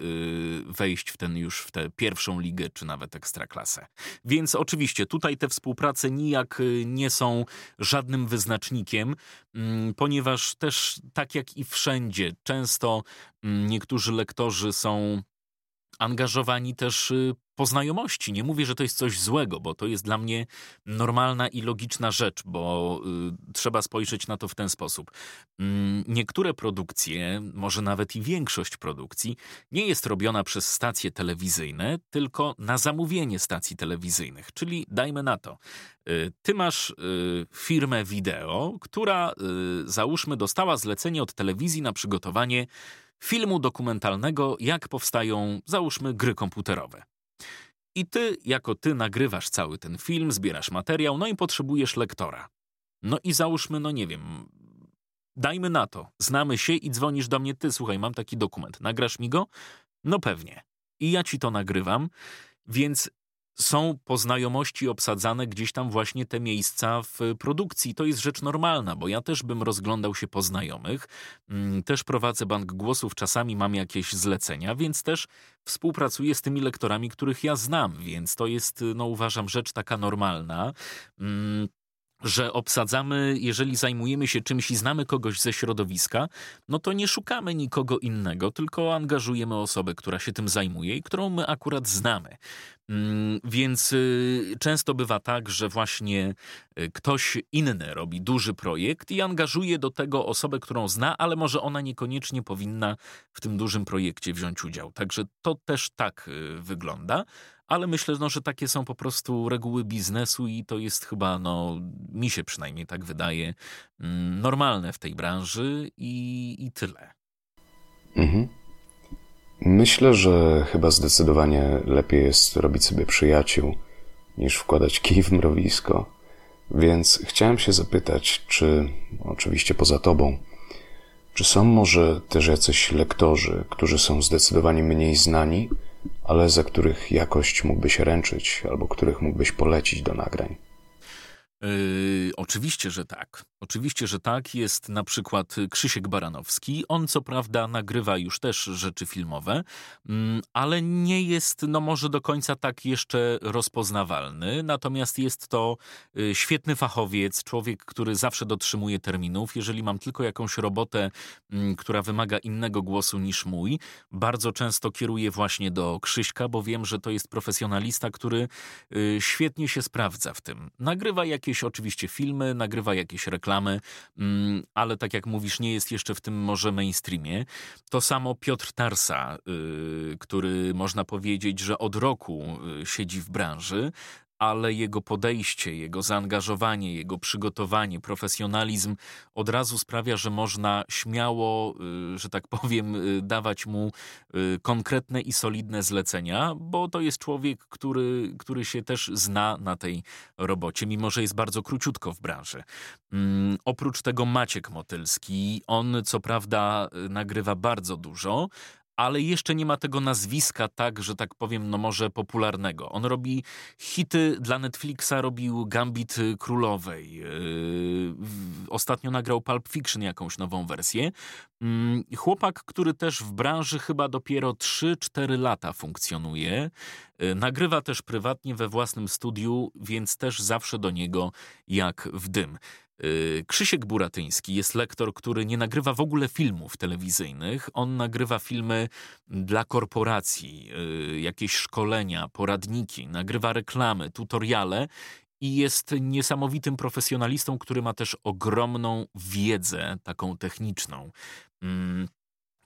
y, wejść w ten już w tę pierwszą ligę, czy nawet ekstraklasę. Więc oczywiście tutaj te współprace nijak y, nie są żadnym wyznacznikiem, mm, ponieważ też tak jak i wszędzie, często mm, niektórzy lektorzy są angażowani też y, po znajomości. Nie mówię, że to jest coś złego, bo to jest dla mnie normalna i logiczna rzecz, bo y, trzeba spojrzeć na to w ten sposób. Mm, niektóre produkcje, może nawet i większość produkcji, nie jest robiona przez stacje telewizyjne, tylko na zamówienie stacji telewizyjnych. Czyli dajmy na to, y, ty masz firmę wideo, która załóżmy dostała zlecenie od telewizji na przygotowanie filmu dokumentalnego, jak powstają, załóżmy, gry komputerowe. I ty, jako ty, nagrywasz cały ten film, zbierasz materiał, no i potrzebujesz lektora. No i załóżmy, no nie wiem, dajmy na to, znamy się i dzwonisz do mnie, ty, słuchaj, mam taki dokument, nagrasz mi go? No pewnie. I ja ci to nagrywam, więc są po znajomości obsadzane gdzieś tam właśnie te miejsca w produkcji. To jest rzecz normalna, bo ja też bym rozglądał się po znajomych. Mm, też prowadzę bank głosów, czasami mam jakieś zlecenia, więc też współpracuję z tymi lektorami, których ja znam, więc to jest, no uważam, rzecz taka normalna. Że obsadzamy, jeżeli zajmujemy się czymś i znamy kogoś ze środowiska, no to nie szukamy nikogo innego, tylko angażujemy osobę, która się tym zajmuje i którą my akurat znamy. Mm, więc y, często bywa tak, że właśnie y, ktoś inny robi duży projekt i angażuje do tego osobę, którą zna, ale może ona niekoniecznie powinna w tym dużym projekcie wziąć udział. Także to też tak y, wygląda ale myślę, no, że takie są po prostu reguły biznesu i to jest chyba, no, mi się przynajmniej tak wydaje, mm, normalne w tej branży i, i tyle. Mhm. Myślę, że chyba zdecydowanie lepiej jest robić sobie przyjaciół, niż wkładać kij w mrowisko. Więc chciałem się zapytać, czy, oczywiście poza tobą, czy są może też jacyś lektorzy, którzy są zdecydowanie mniej znani, ale za których jakość mógłbyś ręczyć albo których mógłbyś polecić do nagrań? Yy, oczywiście, że tak. Oczywiście, że tak. Jest na przykład Krzysiek Baranowski. On co prawda nagrywa już też rzeczy filmowe, mm, ale nie jest, no może do końca tak jeszcze rozpoznawalny. Natomiast jest to y, świetny fachowiec, człowiek, który zawsze dotrzymuje terminów. Jeżeli mam tylko jakąś robotę, mm, która wymaga innego głosu niż mój, bardzo często kieruję właśnie do Krzyśka, bo wiem, że to jest profesjonalista, który y, świetnie się sprawdza w tym. Nagrywa jakieś jakieś oczywiście filmy, nagrywa jakieś reklamy, mm, ale tak jak mówisz, nie jest jeszcze w tym może mainstreamie. To samo Piotr Tarsa, y, który można powiedzieć, że od roku y, siedzi w branży, ale jego podejście, jego zaangażowanie, jego przygotowanie, profesjonalizm od razu sprawia, że można śmiało, y, że tak powiem, y, dawać mu y, konkretne i solidne zlecenia, bo to jest człowiek, który, który się też zna na tej robocie, mimo że jest bardzo króciutko w branży. Mm, oprócz tego Maciek Motylski, on co prawda nagrywa bardzo dużo, ale jeszcze nie ma tego nazwiska tak, że tak powiem, no może popularnego. On robi hity dla Netflixa, robił Gambit Królowej. Yy, ostatnio nagrał Pulp Fiction jakąś nową wersję. Yy, chłopak, który też w branży chyba dopiero 3-4 lata funkcjonuje. Yy, nagrywa też prywatnie we własnym studiu, więc też zawsze do niego jak w dym. Y, Krzysiek Buratyński jest lektor, który nie nagrywa w ogóle filmów telewizyjnych. On nagrywa filmy dla korporacji, y, jakieś szkolenia, poradniki, nagrywa reklamy, tutoriale i jest niesamowitym profesjonalistą, który ma też ogromną wiedzę taką techniczną.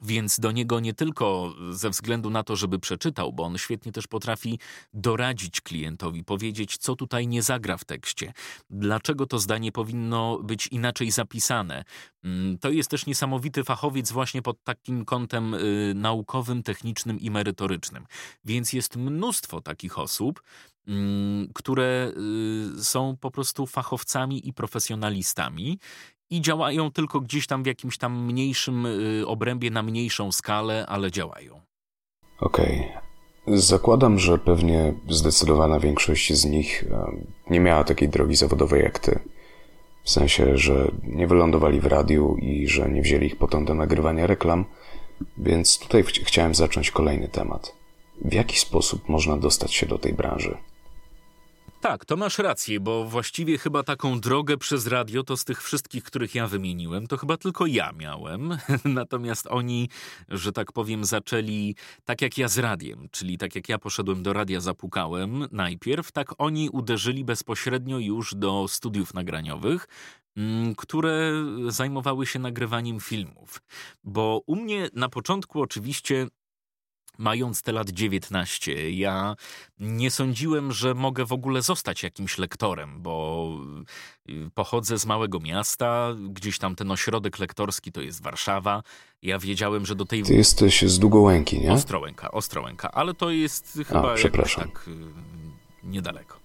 Więc do niego nie tylko ze względu na to, żeby przeczytał, bo on świetnie też potrafi doradzić klientowi, powiedzieć, co tutaj nie zagra w tekście, dlaczego to zdanie powinno być inaczej zapisane. Mm, to jest też niesamowity fachowiec właśnie pod takim kątem y, naukowym, technicznym i merytorycznym. Więc jest mnóstwo takich osób, mm, które y, są po prostu fachowcami i profesjonalistami i działają tylko gdzieś tam w jakimś tam mniejszym y, obrębie, na mniejszą skalę, ale działają. Okej. Okay. Zakładam, że pewnie zdecydowana większość z nich e, nie miała takiej drogi zawodowej jak ty. W sensie, że nie wylądowali w radiu i że nie wzięli ich potem do nagrywania reklam, więc tutaj ch chciałem zacząć kolejny temat. W jaki sposób można dostać się do tej branży? Tak, to masz rację, bo właściwie chyba taką drogę przez radio to z tych wszystkich, których ja wymieniłem, to chyba tylko ja miałem. Natomiast oni, że tak powiem, zaczęli tak jak ja z radiem, czyli tak jak ja poszedłem do radia, zapukałem najpierw, tak oni uderzyli bezpośrednio już do studiów nagraniowych, mm, które zajmowały się nagrywaniem filmów. Bo u mnie na początku oczywiście mając te lat 19, ja nie sądziłem, że mogę w ogóle zostać jakimś lektorem, bo y, pochodzę z małego miasta, gdzieś tam ten ośrodek lektorski to jest Warszawa. Ja wiedziałem, że do tej... Ty jesteś z Długołęki, nie? Ostrołęka, Ostrołęka, ale to jest chyba A, przepraszam. tak y, niedaleko.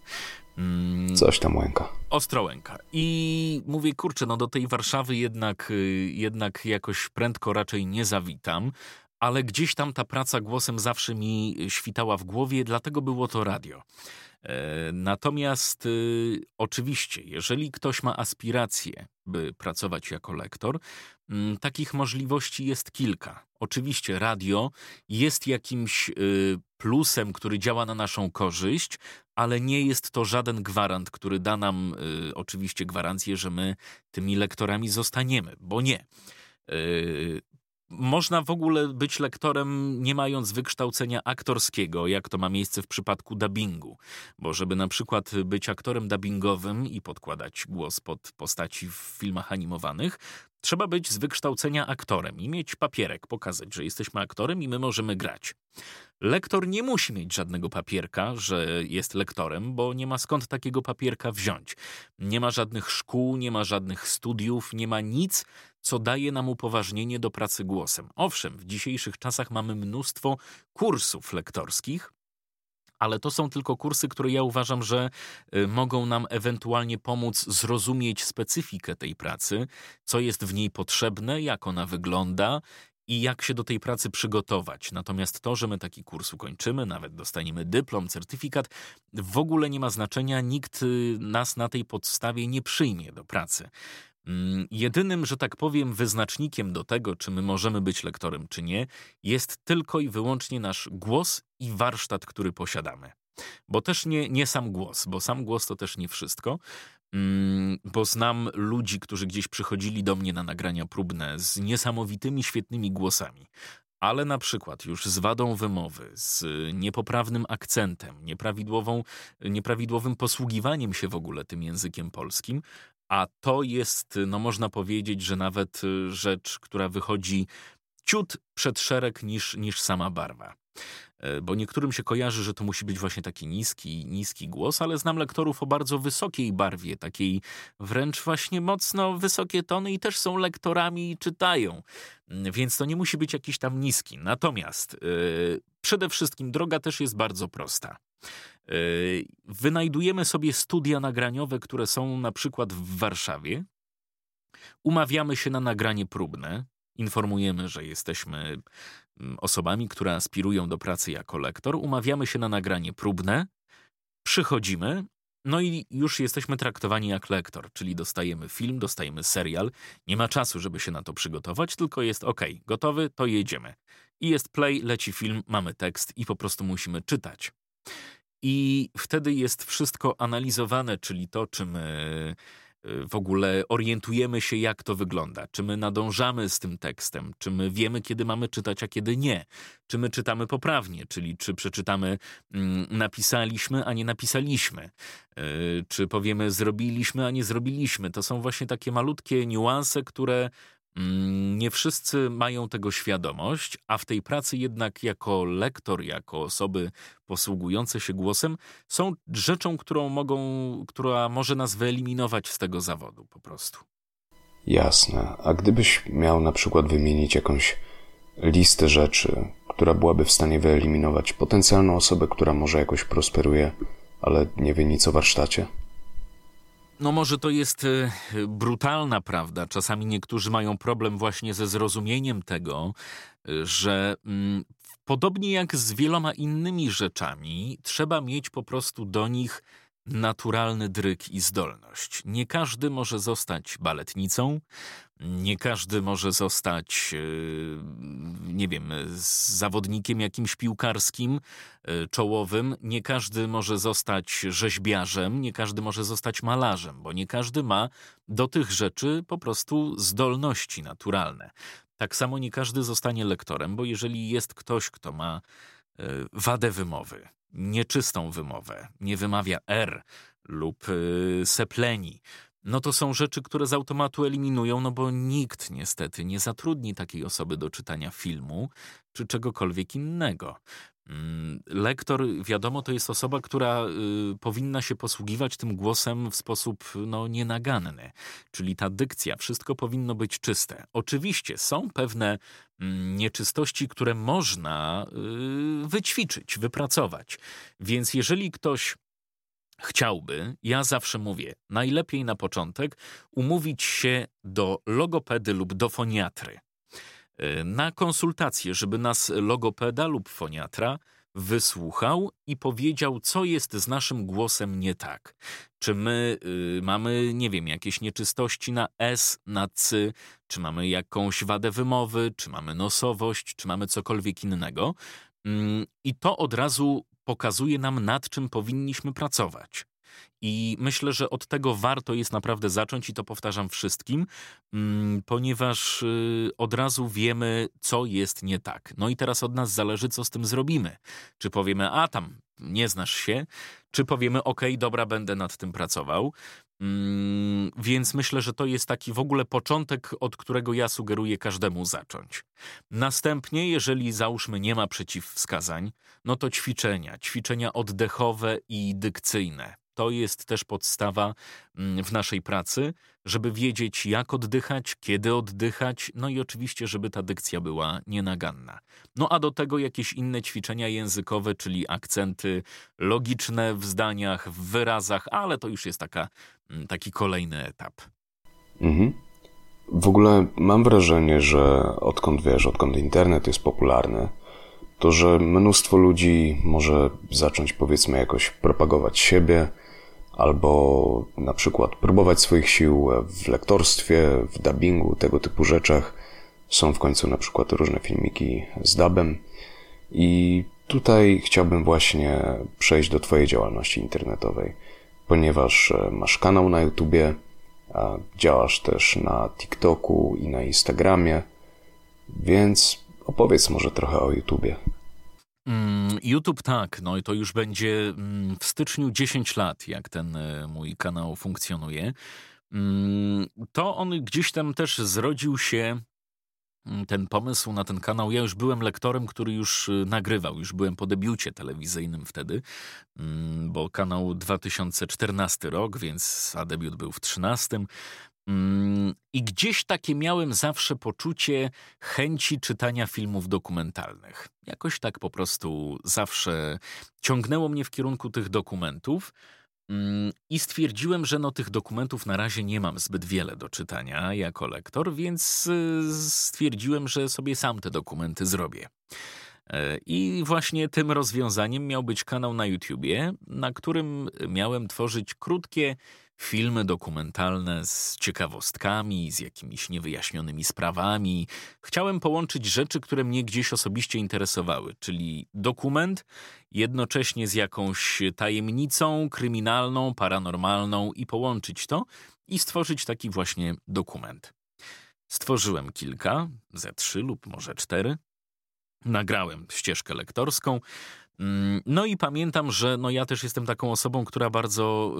Mm, Coś tam łęka. Ostrołęka. I mówię, kurczę, no do tej Warszawy jednak, y, jednak jakoś prędko raczej nie zawitam ale gdzieś tam ta praca głosem zawsze mi świtała w głowie, dlatego było to radio. E, natomiast y, oczywiście, jeżeli ktoś ma aspiracje, by pracować jako lektor, takich możliwości jest kilka. Oczywiście radio jest jakimś y, plusem, który działa na naszą korzyść, ale nie jest to żaden gwarant, który da nam y, oczywiście gwarancję, że my tymi lektorami zostaniemy, bo nie można w ogóle być lektorem nie mając wykształcenia aktorskiego, jak to ma miejsce w przypadku dubbingu. Bo żeby na przykład być aktorem dubbingowym i podkładać głos pod postaci w filmach animowanych, trzeba być z wykształcenia aktorem i mieć papierek, pokazać, że jesteśmy aktorem i my możemy grać. Lektor nie musi mieć żadnego papierka, że jest lektorem, bo nie ma skąd takiego papierka wziąć. Nie ma żadnych szkół, nie ma żadnych studiów, nie ma nic, co daje nam upoważnienie do pracy głosem. Owszem, w dzisiejszych czasach mamy mnóstwo kursów lektorskich, ale to są tylko kursy, które ja uważam, że y, mogą nam ewentualnie pomóc zrozumieć specyfikę tej pracy, co jest w niej potrzebne, jak ona wygląda i jak się do tej pracy przygotować. Natomiast to, że my taki kurs ukończymy, nawet dostaniemy dyplom, certyfikat, w ogóle nie ma znaczenia, nikt y, nas na tej podstawie nie przyjmie do pracy. Mm, jedynym, że tak powiem, wyznacznikiem do tego, czy my możemy być lektorem, czy nie, jest tylko i wyłącznie nasz głos i warsztat, który posiadamy. Bo też nie, nie sam głos, bo sam głos to też nie wszystko. Mm, bo znam ludzi, którzy gdzieś przychodzili do mnie na nagrania próbne z niesamowitymi, świetnymi głosami, ale na przykład już z wadą wymowy, z niepoprawnym akcentem, nieprawidłową, nieprawidłowym posługiwaniem się w ogóle tym językiem polskim, a to jest, no można powiedzieć, że nawet rzecz, która wychodzi ciut przed szereg niż, niż sama barwa. E, bo niektórym się kojarzy, że to musi być właśnie taki niski, niski głos, ale znam lektorów o bardzo wysokiej barwie, takiej wręcz właśnie mocno wysokie tony i też są lektorami i czytają. Mm, więc to nie musi być jakiś tam niski. Natomiast yy, przede wszystkim droga też jest bardzo prosta. Yy, wynajdujemy sobie studia nagraniowe, które są na przykład w Warszawie. Umawiamy się na nagranie próbne. Informujemy, że jesteśmy mm, osobami, które aspirują do pracy jako lektor. Umawiamy się na nagranie próbne. Przychodzimy, no i już jesteśmy traktowani jak lektor, czyli dostajemy film, dostajemy serial. Nie ma czasu, żeby się na to przygotować, tylko jest ok, gotowy, to jedziemy. I jest play, leci film, mamy tekst i po prostu musimy czytać. I wtedy jest wszystko analizowane, czyli to, czy my y, w ogóle orientujemy się, jak to wygląda, czy my nadążamy z tym tekstem, czy my wiemy, kiedy mamy czytać, a kiedy nie, czy my czytamy poprawnie, czyli czy przeczytamy mm, napisaliśmy, a nie napisaliśmy, y, czy powiemy zrobiliśmy, a nie zrobiliśmy. To są właśnie takie malutkie niuanse, które nie wszyscy mają tego świadomość, a w tej pracy jednak jako lektor, jako osoby posługujące się głosem, są rzeczą, którą mogą, która może nas wyeliminować z tego zawodu po prostu. Jasne. A gdybyś miał na przykład wymienić jakąś listę rzeczy, która byłaby w stanie wyeliminować potencjalną osobę, która może jakoś prosperuje, ale nie wie nic o warsztacie? No może to jest e, brutalna prawda. Czasami niektórzy mają problem właśnie ze zrozumieniem tego, e, że mm, podobnie jak z wieloma innymi rzeczami, trzeba mieć po prostu do nich naturalny dryk i zdolność. Nie każdy może zostać baletnicą, nie każdy może zostać, e, nie wiem, zawodnikiem jakimś piłkarskim, e, czołowym, nie każdy może zostać rzeźbiarzem, nie każdy może zostać malarzem, bo nie każdy ma do tych rzeczy po prostu zdolności naturalne. Tak samo nie każdy zostanie lektorem, bo jeżeli jest ktoś, kto ma e, wadę wymowy, nieczystą wymowę, nie wymawia R lub sepleni, no to są rzeczy, które z automatu eliminują, no bo nikt niestety nie zatrudni takiej osoby do czytania filmu czy czegokolwiek innego. Mm, lektor, wiadomo, to jest osoba, która y, powinna się posługiwać tym głosem w sposób no, nienaganny, czyli ta dykcja, wszystko powinno być czyste. Oczywiście są pewne mm, nieczystości, które można y, wyćwiczyć, wypracować. Więc jeżeli ktoś chciałby, ja zawsze mówię, najlepiej na początek umówić się do logopedy lub do foniatry. E, na konsultację, żeby nas logopeda lub foniatra wysłuchał i powiedział, co jest z naszym głosem nie tak. Czy my y, mamy, nie wiem, jakieś nieczystości na S, na C, czy mamy jakąś wadę wymowy, czy mamy nosowość, czy mamy cokolwiek innego. Mm, I to od razu pokazuje nam, nad czym powinniśmy pracować. I myślę, że od tego warto jest naprawdę zacząć, i to powtarzam wszystkim, mm, ponieważ y, od razu wiemy, co jest nie tak. No i teraz od nas zależy, co z tym zrobimy. Czy powiemy, a tam nie znasz się, czy powiemy, ok, dobra, będę nad tym pracował. Mm, więc myślę, że to jest taki w ogóle początek, od którego ja sugeruję każdemu zacząć. Następnie, jeżeli załóżmy nie ma przeciwwskazań, no to ćwiczenia, ćwiczenia oddechowe i dykcyjne. To jest też podstawa mm, w naszej pracy, żeby wiedzieć, jak oddychać, kiedy oddychać, no i oczywiście, żeby ta dykcja była nienaganna. No a do tego jakieś inne ćwiczenia językowe, czyli akcenty logiczne w zdaniach, w wyrazach, ale to już jest taka, mm, taki kolejny etap. Mhm. W ogóle mam wrażenie, że odkąd wiesz, odkąd internet jest popularny, to że mnóstwo ludzi może zacząć powiedzmy jakoś propagować siebie, albo na przykład próbować swoich sił w lektorstwie, w dubbingu, tego typu rzeczach. Są w końcu na przykład różne filmiki z dubem i tutaj chciałbym właśnie przejść do Twojej działalności internetowej, ponieważ e, masz kanał na YouTubie, działasz też na TikToku i na Instagramie, więc opowiedz może trochę o YouTubie. Mm, YouTube tak, no i to już będzie mm, w styczniu 10 lat, jak ten e, mój kanał funkcjonuje. Mm, to on gdzieś tam też zrodził się ten pomysł na ten kanał. Ja już byłem lektorem, który już y, nagrywał, już byłem po debiucie telewizyjnym wtedy, bo kanał 2014 rok, więc a debiut był w 13. Mm, I gdzieś takie miałem zawsze poczucie chęci czytania filmów dokumentalnych. Jakoś tak po prostu zawsze ciągnęło mnie w kierunku tych dokumentów. Mm, I stwierdziłem, że no tych dokumentów na razie nie mam zbyt wiele do czytania jako lektor, więc y, stwierdziłem, że sobie sam te dokumenty zrobię. E, I właśnie tym rozwiązaniem miał być kanał na YouTubie, na którym miałem tworzyć krótkie filmy dokumentalne z ciekawostkami, z jakimiś niewyjaśnionymi sprawami. Chciałem połączyć rzeczy, które mnie gdzieś osobiście interesowały, czyli dokument jednocześnie z jakąś tajemnicą kryminalną, paranormalną i połączyć to i stworzyć taki właśnie dokument. Stworzyłem kilka, ze trzy lub może cztery. Nagrałem ścieżkę lektorską, no i pamiętam, że no ja też jestem taką osobą, która bardzo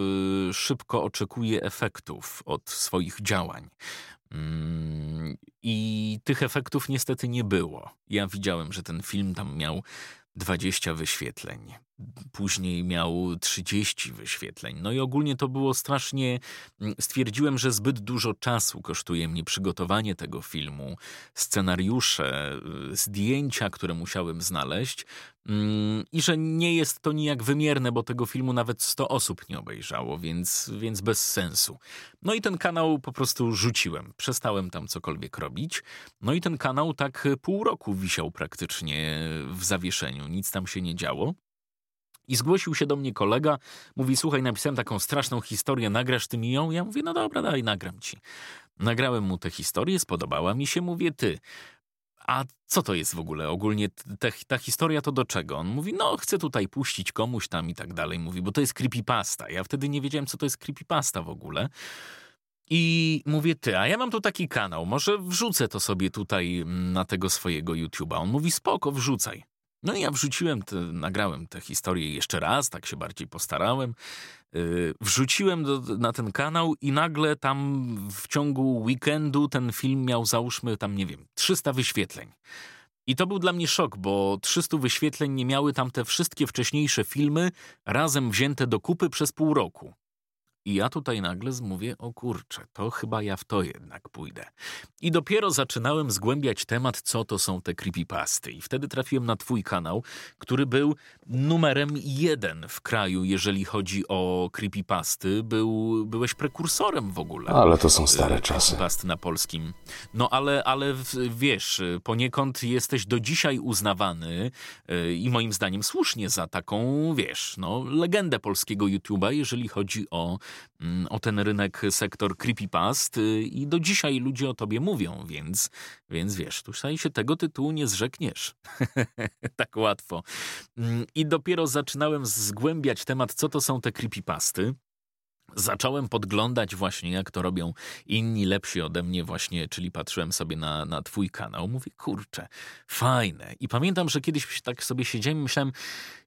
y, szybko oczekuje efektów od swoich działań. Mm, I tych efektów niestety nie było. Ja widziałem, że ten film tam miał 20 wyświetleń. Później miał 30 wyświetleń. No i ogólnie to było strasznie. Mm, stwierdziłem, że zbyt dużo czasu kosztuje mnie przygotowanie tego filmu, scenariusze, y, zdjęcia, które musiałem znaleźć, mm, i że nie jest to nijak wymierne, bo tego filmu nawet 100 osób nie obejrzało, więc, więc bez sensu. No i ten kanał po prostu rzuciłem. Przestałem tam cokolwiek robić. No i ten kanał tak pół roku wisiał praktycznie w zawieszeniu. Nic tam się nie działo. I zgłosił się do mnie kolega, mówi, słuchaj, napisałem taką straszną historię, nagrasz ty mi ją? Ja mówię, no dobra, daj, nagram ci. Nagrałem mu tę historię, spodobała mi się, mówię, ty, a co to jest w ogóle? Ogólnie te, ta historia to do czego? On mówi, no chcę tutaj puścić komuś tam i tak dalej. Mówi, bo to jest creepypasta. Ja wtedy nie wiedziałem, co to jest creepypasta w ogóle. I mówię, ty, a ja mam tu taki kanał, może wrzucę to sobie tutaj mm, na tego swojego YouTube'a. On mówi, spoko, wrzucaj. No i ja wrzuciłem, te, nagrałem tę historię jeszcze raz, tak się bardziej postarałem. Yy, wrzuciłem do, na ten kanał i nagle tam w ciągu weekendu ten film miał załóżmy tam, nie wiem, 300 wyświetleń. I to był dla mnie szok, bo 300 wyświetleń nie miały tam te wszystkie wcześniejsze filmy razem wzięte do kupy przez pół roku. I ja tutaj nagle mówię, o kurczę, to chyba ja w to jednak pójdę. I dopiero zaczynałem zgłębiać temat, co to są te creepypasty. I wtedy trafiłem na twój kanał, który był numerem jeden w kraju, jeżeli chodzi o creepypasty. Był, byłeś prekursorem w ogóle. Ale to są stare czasy. Creepypasty na polskim. No ale, ale wiesz, poniekąd jesteś do dzisiaj uznawany y, i moim zdaniem słusznie za taką, wiesz, no, legendę polskiego YouTube'a, jeżeli chodzi o o ten rynek, sektor creepypast y, i do dzisiaj ludzie o tobie mówią, więc, więc wiesz, tutaj się tego tytułu nie zrzekniesz. tak łatwo. Mm, I dopiero zaczynałem zgłębiać temat, co to są te creepypasty. Zacząłem podglądać właśnie, jak to robią inni lepsi ode mnie właśnie, czyli patrzyłem sobie na, na twój kanał. Mówię, kurczę, fajne. I pamiętam, że kiedyś tak sobie siedziałem i myślałem,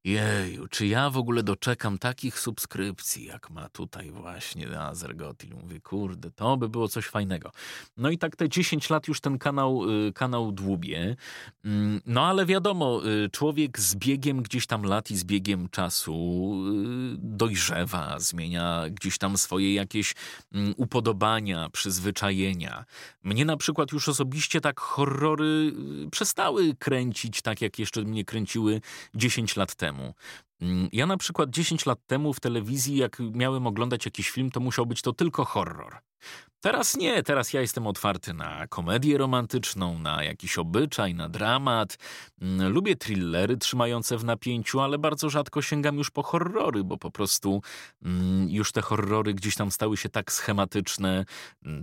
jeju, czy ja w ogóle doczekam takich subskrypcji, jak ma tutaj właśnie Azergotil. Mówię, kurde, to by było coś fajnego. No i tak te 10 lat już ten kanał, y, kanał dłubię. Mm, no ale wiadomo, y, człowiek z biegiem gdzieś tam lat i z biegiem czasu y, dojrzewa, zmienia gdzieś tam swoje jakieś mm, upodobania, przyzwyczajenia. Mnie na przykład już osobiście tak horrory przestały kręcić tak, jak jeszcze mnie kręciły 10 lat temu temu. Mm, ja na przykład 10 lat temu w telewizji, jak miałem oglądać jakiś film, to musiał być to tylko horror. Teraz nie, teraz ja jestem otwarty na komedię romantyczną, na jakiś obyczaj, na dramat. Mm, lubię thrillery trzymające w napięciu, ale bardzo rzadko sięgam już po horrory, bo po prostu mm, już te horrory gdzieś tam stały się tak schematyczne,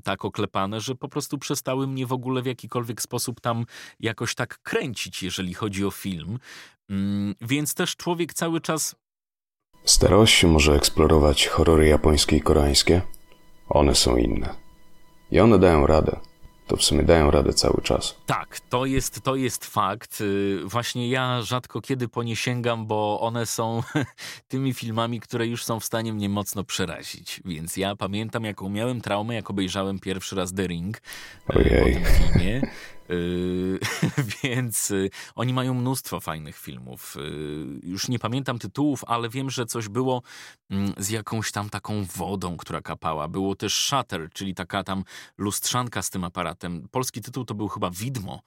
tak oklepane, że po prostu przestały mnie w ogóle w jakikolwiek sposób tam jakoś tak kręcić, jeżeli chodzi o film. Mm, więc też człowiek cały czas. Starałeś się może eksplorować horrory japońskie i koreańskie? One są inne. I one dają radę to w sumie dają radę cały czas. Tak, to jest, to jest fakt. Y, właśnie ja rzadko kiedy po nie sięgam, bo one są tymi filmami, które już są w stanie mnie mocno przerazić. Więc ja pamiętam, jaką miałem traumę, jak obejrzałem pierwszy raz The Ring y, Ojej. po tym filmie. Yy, więc yy, oni mają mnóstwo fajnych filmów. Yy, już nie pamiętam tytułów, ale wiem, że coś było mm, z jakąś tam taką wodą, która kapała. Było też Shutter, czyli taka tam lustrzanka z tym aparatem. Polski tytuł to był chyba Widmo.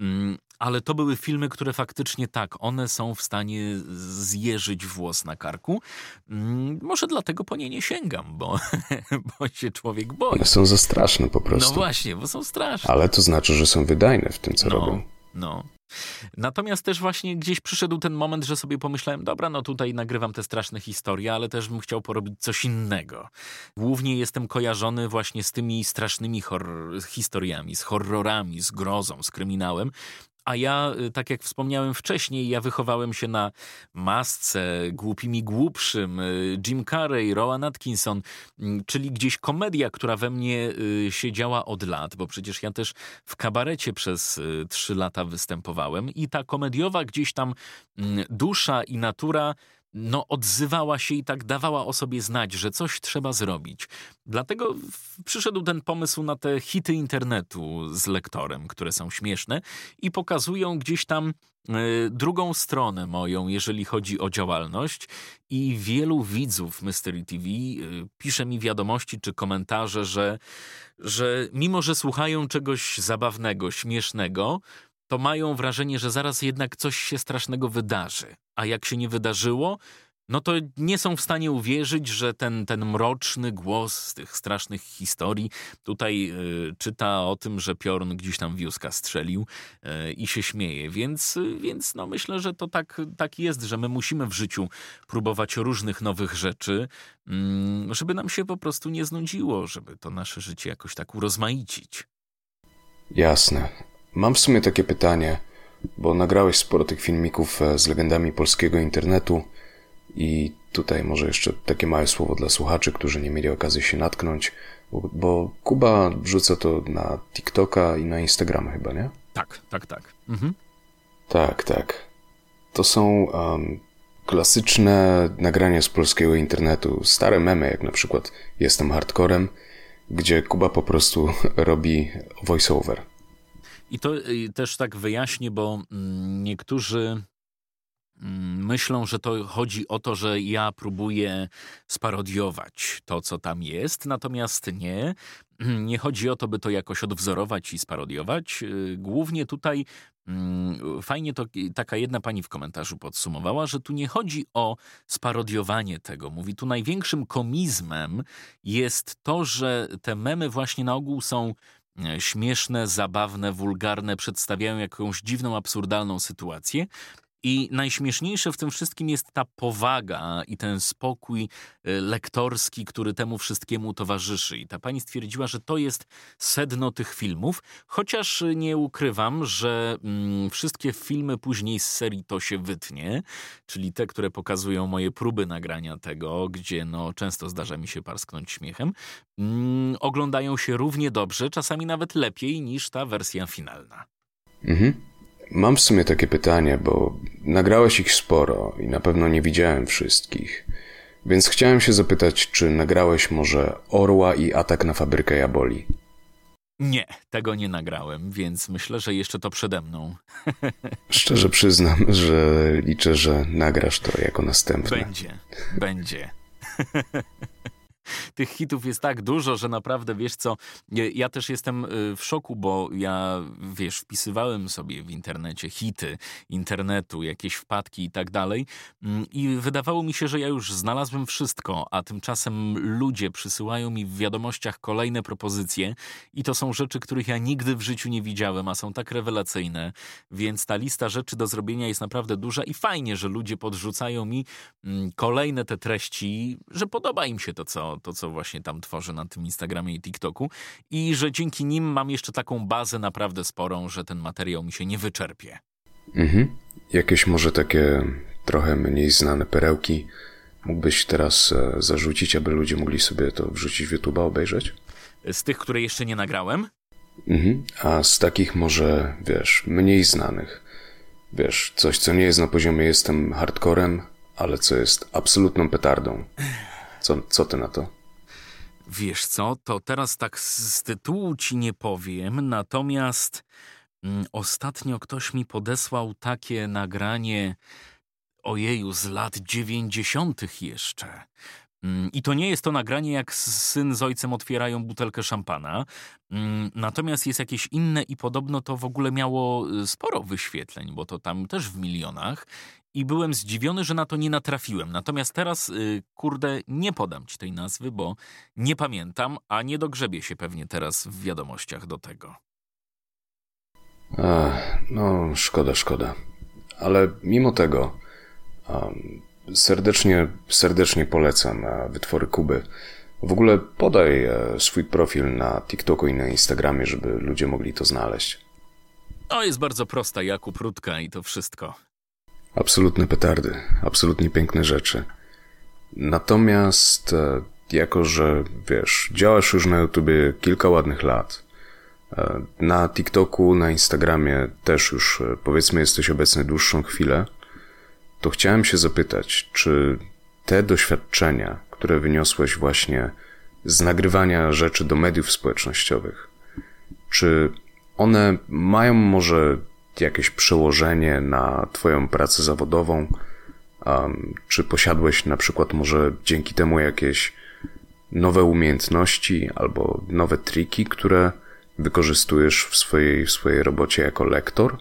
Mm, ale to były filmy, które faktycznie tak, one są w stanie zjeżyć włos na karku. Mm, może dlatego po nie nie sięgam, bo, bo się człowiek boi. One są za straszne po prostu. No właśnie, bo są straszne. Ale to znaczy, że są wydajne w tym, co no, robią. No. Natomiast też właśnie gdzieś przyszedł ten moment, że sobie pomyślałem, dobra, no tutaj nagrywam te straszne historie, ale też bym chciał porobić coś innego. Głównie jestem kojarzony właśnie z tymi strasznymi historiami, z horrorami, z grozą, z kryminałem, a ja, y, tak jak wspomniałem wcześniej, ja wychowałem się na masce, głupimi głupszym, y, Jim Carrey, Rowan Atkinson, mm, czyli gdzieś komedia, która we mnie y, siedziała od lat, bo przecież ja też w kabarecie przez trzy lata występowałem i ta komediowa gdzieś tam mm, dusza i natura no, odzywała się i tak dawała o sobie znać, że coś trzeba zrobić. Dlatego przyszedł ten pomysł na te hity internetu z lektorem, które są śmieszne i pokazują gdzieś tam y, drugą stronę moją, jeżeli chodzi o działalność. I wielu widzów Mystery TV y, pisze mi wiadomości czy komentarze, że, że mimo, że słuchają czegoś zabawnego, śmiesznego, to mają wrażenie, że zaraz jednak coś się strasznego wydarzy. A jak się nie wydarzyło, no to nie są w stanie uwierzyć, że ten, ten mroczny głos z tych strasznych historii tutaj y, czyta o tym, że Piorun gdzieś tam wiuska strzelił y, i się śmieje. Więc, y, więc no myślę, że to tak, tak jest, że my musimy w życiu próbować różnych nowych rzeczy, mm, żeby nam się po prostu nie znudziło, żeby to nasze życie jakoś tak urozmaicić. Jasne. Mam w sumie takie pytanie, bo nagrałeś sporo tych filmików e, z legendami polskiego internetu i tutaj może jeszcze takie małe słowo dla słuchaczy, którzy nie mieli okazji się natknąć, bo, bo Kuba wrzuca to na TikToka i na Instagrama chyba, nie? Tak, tak, tak. Mhm. Tak, tak. To są um, klasyczne nagrania z polskiego internetu, stare memy, jak na przykład Jestem hardcorem, gdzie Kuba po prostu robi voiceover. I to też tak wyjaśnię, bo mm, niektórzy mm, myślą, że to chodzi o to, że ja próbuję sparodiować to, co tam jest, natomiast nie. Nie chodzi o to, by to jakoś odwzorować i sparodiować. Y, głównie tutaj mm, fajnie to taka jedna pani w komentarzu podsumowała, że tu nie chodzi o sparodiowanie tego. Mówi, tu największym komizmem jest to, że te memy właśnie na ogół są śmieszne, zabawne, wulgarne, przedstawiają jakąś dziwną, absurdalną sytuację. I najśmieszniejsze w tym wszystkim jest ta powaga i ten spokój e, lektorski, który temu wszystkiemu towarzyszy. I ta pani stwierdziła, że to jest sedno tych filmów, chociaż nie ukrywam, że mm, wszystkie filmy później z serii to się wytnie, czyli te, które pokazują moje próby nagrania tego, gdzie no, często zdarza mi się parsknąć śmiechem, mm, oglądają się równie dobrze, czasami nawet lepiej niż ta wersja finalna. Mhm. Mam w sumie takie pytanie, bo nagrałeś ich sporo i na pewno nie widziałem wszystkich. Więc chciałem się zapytać, czy nagrałeś może Orła i Atak na fabrykę Jaboli? Nie, tego nie nagrałem, więc myślę, że jeszcze to przede mną. Szczerze przyznam, że liczę, że nagrasz to jako następne. Będzie, będzie. tych hitów jest tak dużo, że naprawdę, wiesz co, ja też jestem y, w szoku, bo ja, wiesz, wpisywałem sobie w internecie hity internetu, jakieś wpadki i tak dalej mm, i wydawało mi się, że ja już znalazłem wszystko, a tymczasem ludzie przysyłają mi w wiadomościach kolejne propozycje i to są rzeczy, których ja nigdy w życiu nie widziałem, a są tak rewelacyjne, więc ta lista rzeczy do zrobienia jest naprawdę duża i fajnie, że ludzie podrzucają mi mm, kolejne te treści, że podoba im się to, co, to, co właśnie tam tworzę na tym Instagramie i TikToku i że dzięki nim mam jeszcze taką bazę naprawdę sporą, że ten materiał mi się nie wyczerpie. Mhm. Jakieś może takie trochę mniej znane perełki mógłbyś teraz e, zarzucić, aby ludzie mogli sobie to wrzucić w YouTube'a, obejrzeć? Z tych, które jeszcze nie nagrałem? Mhm. A z takich może, wiesz, mniej znanych. Wiesz, coś, co nie jest na poziomie jestem hardcorem, ale co jest absolutną petardą. Co, co ty na to? Wiesz co, to teraz tak z tytułu ci nie powiem, natomiast Mm, ostatnio ktoś mi podesłał takie nagranie, ojeju, z lat dziewięćdziesiątych jeszcze. Mm, I to nie jest to nagranie, jak syn z ojcem otwierają butelkę szampana. Mm, natomiast jest jakieś inne i podobno to w ogóle miało y, sporo wyświetleń, bo to tam też w milionach. I byłem zdziwiony, że na to nie natrafiłem. Natomiast teraz, y, kurde, nie podam ci tej nazwy, bo nie pamiętam, a nie dogrzebie się pewnie teraz w wiadomościach do tego. Ach, no, szkoda, szkoda. Ale mimo tego, um, serdecznie, serdecznie polecam e, wytwory Kuby. W ogóle podaj e, swój profil na TikToku i na Instagramie, żeby ludzie mogli to znaleźć. O, jest bardzo prosta, Jakub Rutka i to wszystko. Absolutne petardy, absolutnie piękne rzeczy. Natomiast, e, jako że wiesz, działasz już na YouTubie kilka ładnych lat, na TikToku, na Instagramie też już powiedzmy jesteś obecny dłuższą chwilę, to chciałem się zapytać, czy te doświadczenia, które wyniosłeś właśnie z nagrywania rzeczy do mediów społecznościowych, czy one mają może jakieś przełożenie na Twoją pracę zawodową? Um, czy posiadłeś na przykład może dzięki temu jakieś nowe umiejętności albo nowe triki, które wykorzystujesz w swojej, w swojej robocie jako lektor?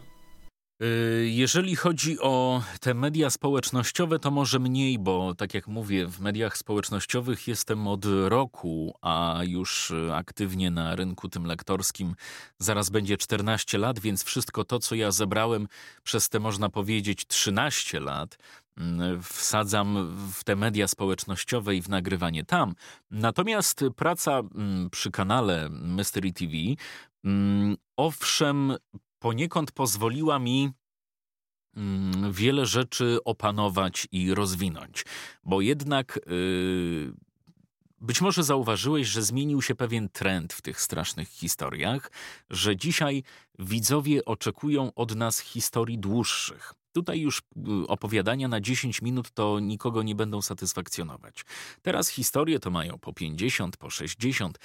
Y, jeżeli chodzi o te media społecznościowe, to może mniej, bo tak jak mówię, w mediach społecznościowych jestem od roku, a już aktywnie na rynku tym lektorskim zaraz będzie 14 lat, więc wszystko to, co ja zebrałem przez te, można powiedzieć, 13 lat, mm, wsadzam w te media społecznościowe i w nagrywanie tam. Natomiast praca mm, przy kanale Mystery TV mm, Owszem, poniekąd pozwoliła mi mm, wiele rzeczy opanować i rozwinąć, bo jednak yy, być może zauważyłeś, że zmienił się pewien trend w tych strasznych historiach, że dzisiaj widzowie oczekują od nas historii dłuższych. Tutaj już y, opowiadania na 10 minut to nikogo nie będą satysfakcjonować. Teraz historie to mają po 50, po 60.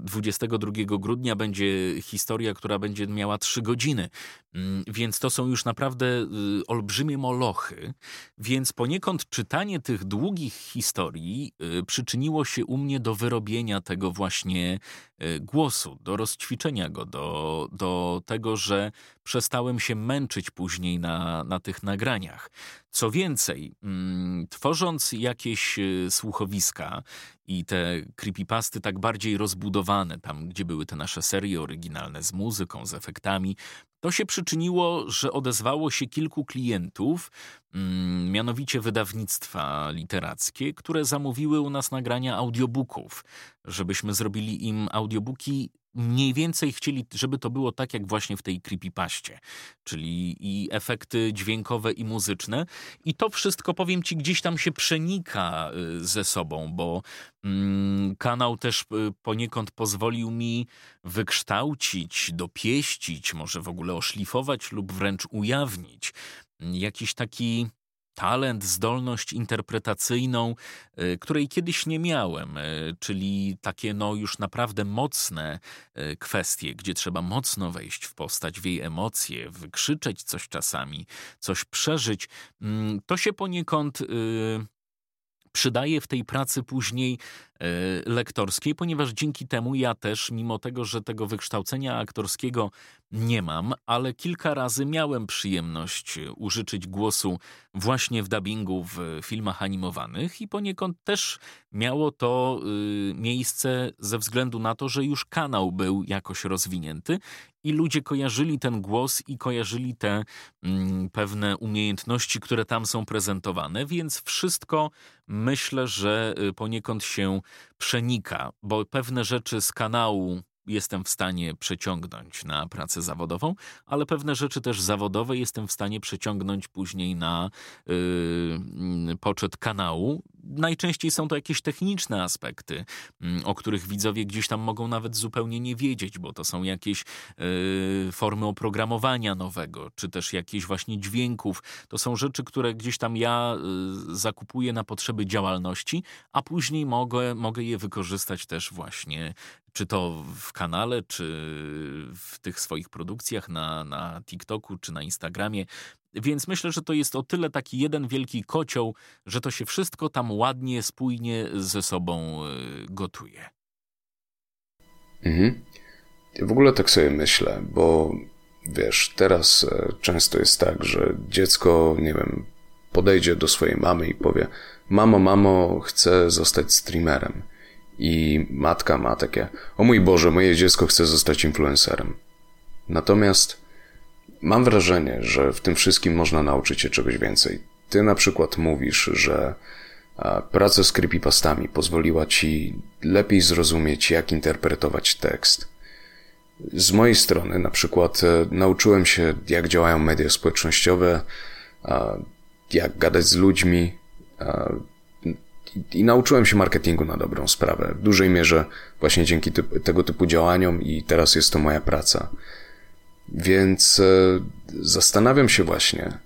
22 y, grudnia będzie historia, która będzie miała 3 godziny. Mm, więc to są już naprawdę y, olbrzymie molochy. Więc poniekąd czytanie tych długich historii przyczyniło się u mnie do wyrobienia tego właśnie głosu, do rozćwiczenia go, do, do tego, że przestałem się męczyć później na, na tych nagraniach. Co więcej, mm, tworząc jakieś e, słuchowiska i te creepypasty tak bardziej rozbudowane, tam gdzie były te nasze serie oryginalne z muzyką, z efektami, to się przyczyniło, że odezwało się kilku klientów, mm, mianowicie wydawnictwa literackie, które zamówiły u nas nagrania audiobooków, żebyśmy zrobili im audiobooki mniej więcej chcieli, żeby to było tak jak właśnie w tej creepypaście, czyli i efekty dźwiękowe i muzyczne. I to wszystko, powiem ci, gdzieś tam się przenika y, ze sobą, bo mm, kanał też y, poniekąd pozwolił mi wykształcić, dopieścić, może w ogóle oszlifować lub wręcz ujawnić jakiś taki talent, zdolność interpretacyjną, y, której kiedyś nie miałem, y, czyli takie no już naprawdę mocne y, kwestie, gdzie trzeba mocno wejść w postać, w jej emocje, wykrzyczeć coś czasami, coś przeżyć. Mm, to się poniekąd przydaje w tej pracy później e, lektorskiej, ponieważ dzięki temu ja też, mimo tego, że tego wykształcenia aktorskiego nie mam, ale kilka razy miałem przyjemność użyczyć głosu właśnie w dubbingu w filmach animowanych i poniekąd też miało to miejsce ze względu na to, że już kanał był jakoś rozwinięty i ludzie kojarzyli ten głos i kojarzyli te mm, pewne umiejętności, które tam są prezentowane, więc wszystko myślę, że y, poniekąd się przenika, bo pewne rzeczy z kanału jestem w stanie przeciągnąć na pracę zawodową, ale pewne rzeczy też zawodowe jestem w stanie przeciągnąć później na yy, poczet kanału. Najczęściej są to jakieś techniczne aspekty, yy, o których widzowie gdzieś tam mogą nawet zupełnie nie wiedzieć, bo to są jakieś yy, formy oprogramowania nowego, czy też jakieś właśnie dźwięków. To są rzeczy, które gdzieś tam ja yy, zakupuję na potrzeby działalności, a później mogę, mogę je wykorzystać też właśnie czy to w kanale, czy w tych swoich produkcjach na, na TikToku, czy na Instagramie. Więc myślę, że to jest o tyle taki jeden wielki kocioł, że to się wszystko tam ładnie, spójnie ze sobą e, gotuje. Mhm. W ogóle tak sobie myślę, bo wiesz, teraz e, często jest tak, że dziecko, nie wiem, podejdzie do swojej mamy i powie: Mamo, mamo, chcę zostać streamerem. I matka ma takie: O mój Boże, moje dziecko chce zostać influencerem. Natomiast mam wrażenie, że w tym wszystkim można nauczyć się czegoś więcej. Ty na przykład mówisz, że praca z creepypastami pozwoliła ci lepiej zrozumieć, jak interpretować tekst. Z mojej strony, na przykład, e, nauczyłem się, jak działają media społecznościowe, jak gadać z ludźmi i nauczyłem się marketingu na dobrą sprawę. W dużej mierze właśnie dzięki typ tego typu działaniom i teraz jest to moja praca. Więc e, zastanawiam się właśnie,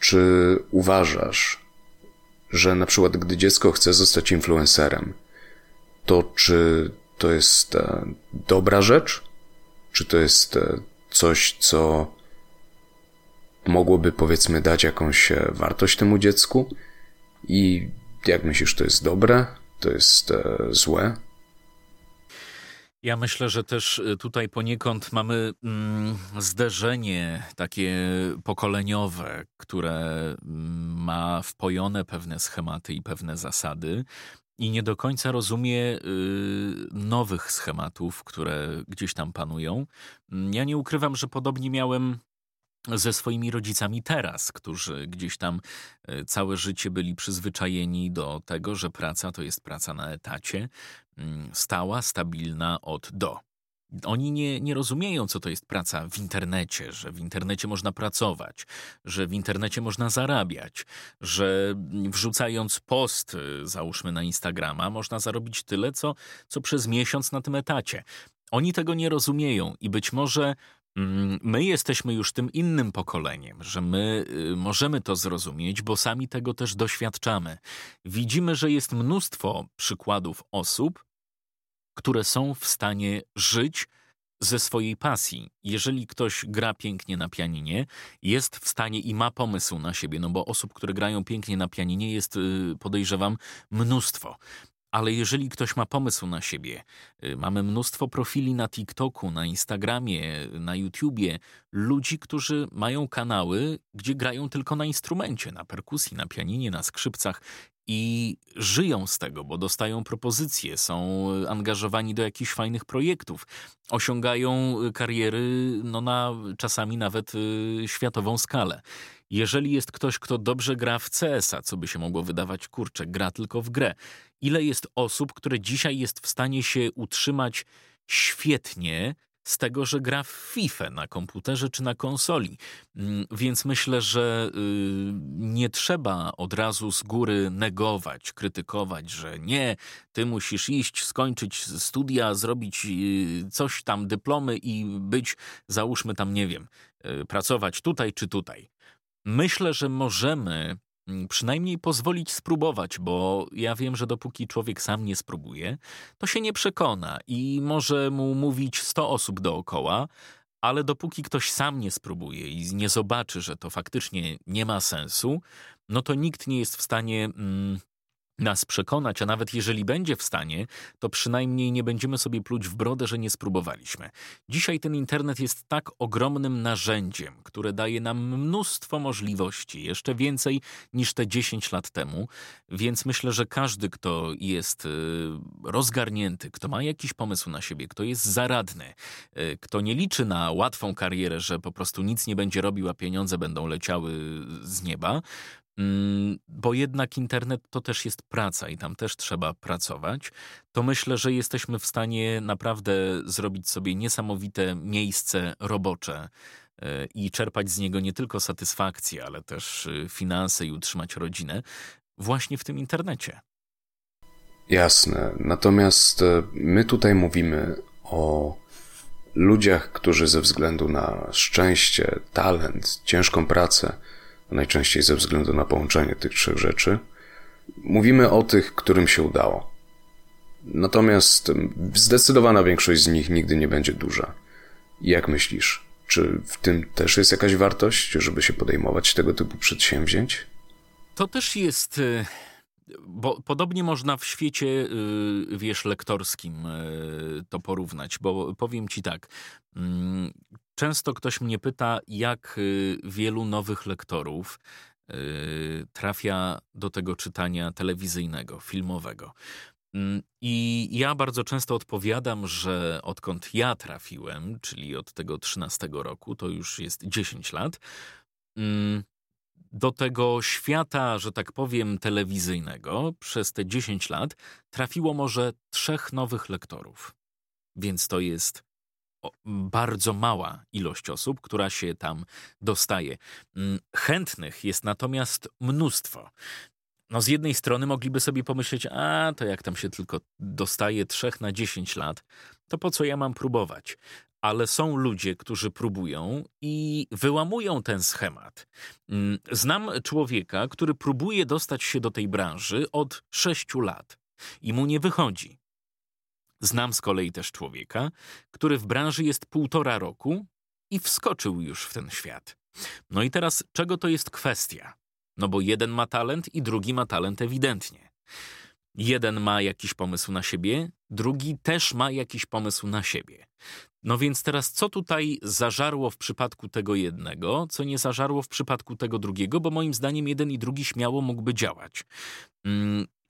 czy uważasz, że na przykład gdy dziecko chce zostać influencerem, to czy to jest e, dobra rzecz? Czy to jest e, coś, co mogłoby powiedzmy dać jakąś wartość temu dziecku? I jak myślisz, to jest dobre? To jest złe? Ja myślę, że też tutaj poniekąd mamy mm, zderzenie takie pokoleniowe, które mm, ma wpojone pewne schematy i pewne zasady i nie do końca rozumie y, nowych schematów, które gdzieś tam panują. Ja nie ukrywam, że podobnie miałem ze swoimi rodzicami teraz, którzy gdzieś tam y, całe życie byli przyzwyczajeni do tego, że praca to jest praca na etacie, mm, stała, stabilna od do. Oni nie, nie rozumieją, co to jest praca w internecie, że w internecie można pracować, że w internecie można zarabiać, że wrzucając post, y, załóżmy na Instagrama, można zarobić tyle, co, co przez miesiąc na tym etacie. Oni tego nie rozumieją i być może mm, my jesteśmy już tym innym pokoleniem, że my y, możemy to zrozumieć, bo sami tego też doświadczamy. Widzimy, że jest mnóstwo przykładów osób, które są w stanie żyć ze swojej pasji. Jeżeli ktoś gra pięknie na pianinie, jest w stanie i ma pomysł na siebie, no bo osób, które grają pięknie na pianinie jest, y, podejrzewam, mnóstwo. Ale jeżeli ktoś ma pomysł na siebie, y, mamy mnóstwo profili na TikToku, na Instagramie, na YouTubie, ludzi, którzy mają kanały, gdzie grają tylko na instrumencie, na perkusji, na pianinie, na skrzypcach i żyją z tego, bo dostają propozycje, są angażowani do jakichś fajnych projektów, osiągają kariery no na czasami nawet y, światową skalę. Jeżeli jest ktoś, kto dobrze gra w CS-a, co by się mogło wydawać, kurczę, gra tylko w grę. Ile jest osób, które dzisiaj jest w stanie się utrzymać świetnie z tego, że gra w FIFA na komputerze czy na konsoli. Mm, więc myślę, że y, nie trzeba od razu z góry negować, krytykować, że nie, ty musisz iść, skończyć studia, zrobić y, coś tam, dyplomy i być, załóżmy tam, nie wiem, y, pracować tutaj czy tutaj. Myślę, że możemy Mm, przynajmniej pozwolić spróbować, bo ja wiem, że dopóki człowiek sam nie spróbuje, to się nie przekona i może mu mówić 100 osób dookoła, ale dopóki ktoś sam nie spróbuje i nie zobaczy, że to faktycznie nie ma sensu, no to nikt nie jest w stanie mm, nas przekonać, a nawet jeżeli będzie w stanie, to przynajmniej nie będziemy sobie pluć w brodę, że nie spróbowaliśmy. Dzisiaj ten internet jest tak ogromnym narzędziem, które daje nam mnóstwo możliwości, jeszcze więcej niż te 10 lat temu, więc myślę, że każdy, kto jest y, rozgarnięty, kto ma jakiś pomysł na siebie, kto jest zaradny, y, kto nie liczy na łatwą karierę, że po prostu nic nie będzie robił, a pieniądze będą leciały z nieba, bo jednak internet to też jest praca i tam też trzeba pracować, to myślę, że jesteśmy w stanie naprawdę zrobić sobie niesamowite miejsce robocze e, i czerpać z niego nie tylko satysfakcję, ale też e, finanse i utrzymać rodzinę właśnie w tym internecie. Jasne. Natomiast e, my tutaj mówimy o ludziach, którzy ze względu na szczęście, talent, ciężką pracę, najczęściej ze względu na połączenie tych trzech rzeczy. Mówimy o tych, którym się udało. Natomiast zdecydowana większość z nich nigdy nie będzie duża. Jak myślisz? Czy w tym też jest jakaś wartość, żeby się podejmować tego typu przedsięwzięć? To też jest. E, bo podobnie można w świecie, e, wiesz, lektorskim e, to porównać, bo powiem ci tak. Często ktoś mnie pyta, jak wielu nowych lektorów trafia do tego czytania telewizyjnego, filmowego. Mm, I ja bardzo często odpowiadam, że odkąd ja trafiłem, czyli od tego 13 roku, to już jest 10 lat, mm, do tego świata, że tak powiem, telewizyjnego przez te 10 lat trafiło może trzech nowych lektorów. Więc to jest bardzo mała ilość osób, która się tam dostaje. Mm, chętnych jest natomiast mnóstwo. No z jednej strony mogliby sobie pomyśleć, a to jak tam się tylko dostaje trzech na 10 lat, to po co ja mam próbować? Ale są ludzie, którzy próbują i wyłamują ten schemat. Mm, znam człowieka, który próbuje dostać się do tej branży od 6 lat i mu nie wychodzi. Znam z kolei też człowieka, który w branży jest półtora roku i wskoczył już w ten świat. No i teraz, czego to jest kwestia? No bo jeden ma talent i drugi ma talent ewidentnie. Jeden ma jakiś pomysł na siebie, drugi też ma jakiś pomysł na siebie. No więc teraz co tutaj zażarło w przypadku tego jednego, co nie zażarło w przypadku tego drugiego, bo moim zdaniem jeden i drugi śmiało mógłby działać.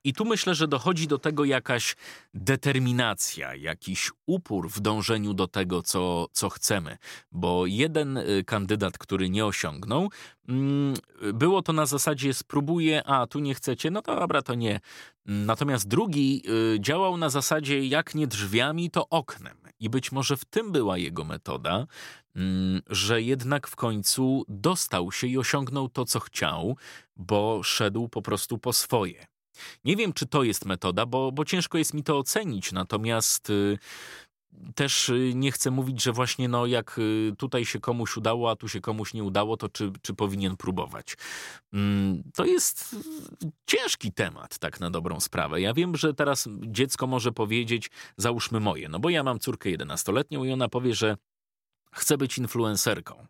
I tu myślę, że dochodzi do tego jakaś determinacja, jakiś upór w dążeniu do tego, co, co chcemy. Bo jeden y, kandydat, który nie osiągnął, mm, było to na zasadzie spróbuję, a tu nie chcecie, no to dobra, to nie. Natomiast drugi y, działał na zasadzie jak nie drzwiami, to oknem. I być może w tym była jego metoda, mm, że jednak w końcu dostał się i osiągnął to, co chciał, bo szedł po prostu po swoje. Nie wiem, czy to jest metoda, bo, bo ciężko jest mi to ocenić, natomiast y, też y, nie chcę mówić, że właśnie no jak y, tutaj się komuś udało, a tu się komuś nie udało, to czy, czy powinien próbować. Mm, to jest ciężki temat, tak na dobrą sprawę. Ja wiem, że teraz dziecko może powiedzieć, załóżmy moje, no bo ja mam córkę 11-letnią i ona powie, że chce być influencerką.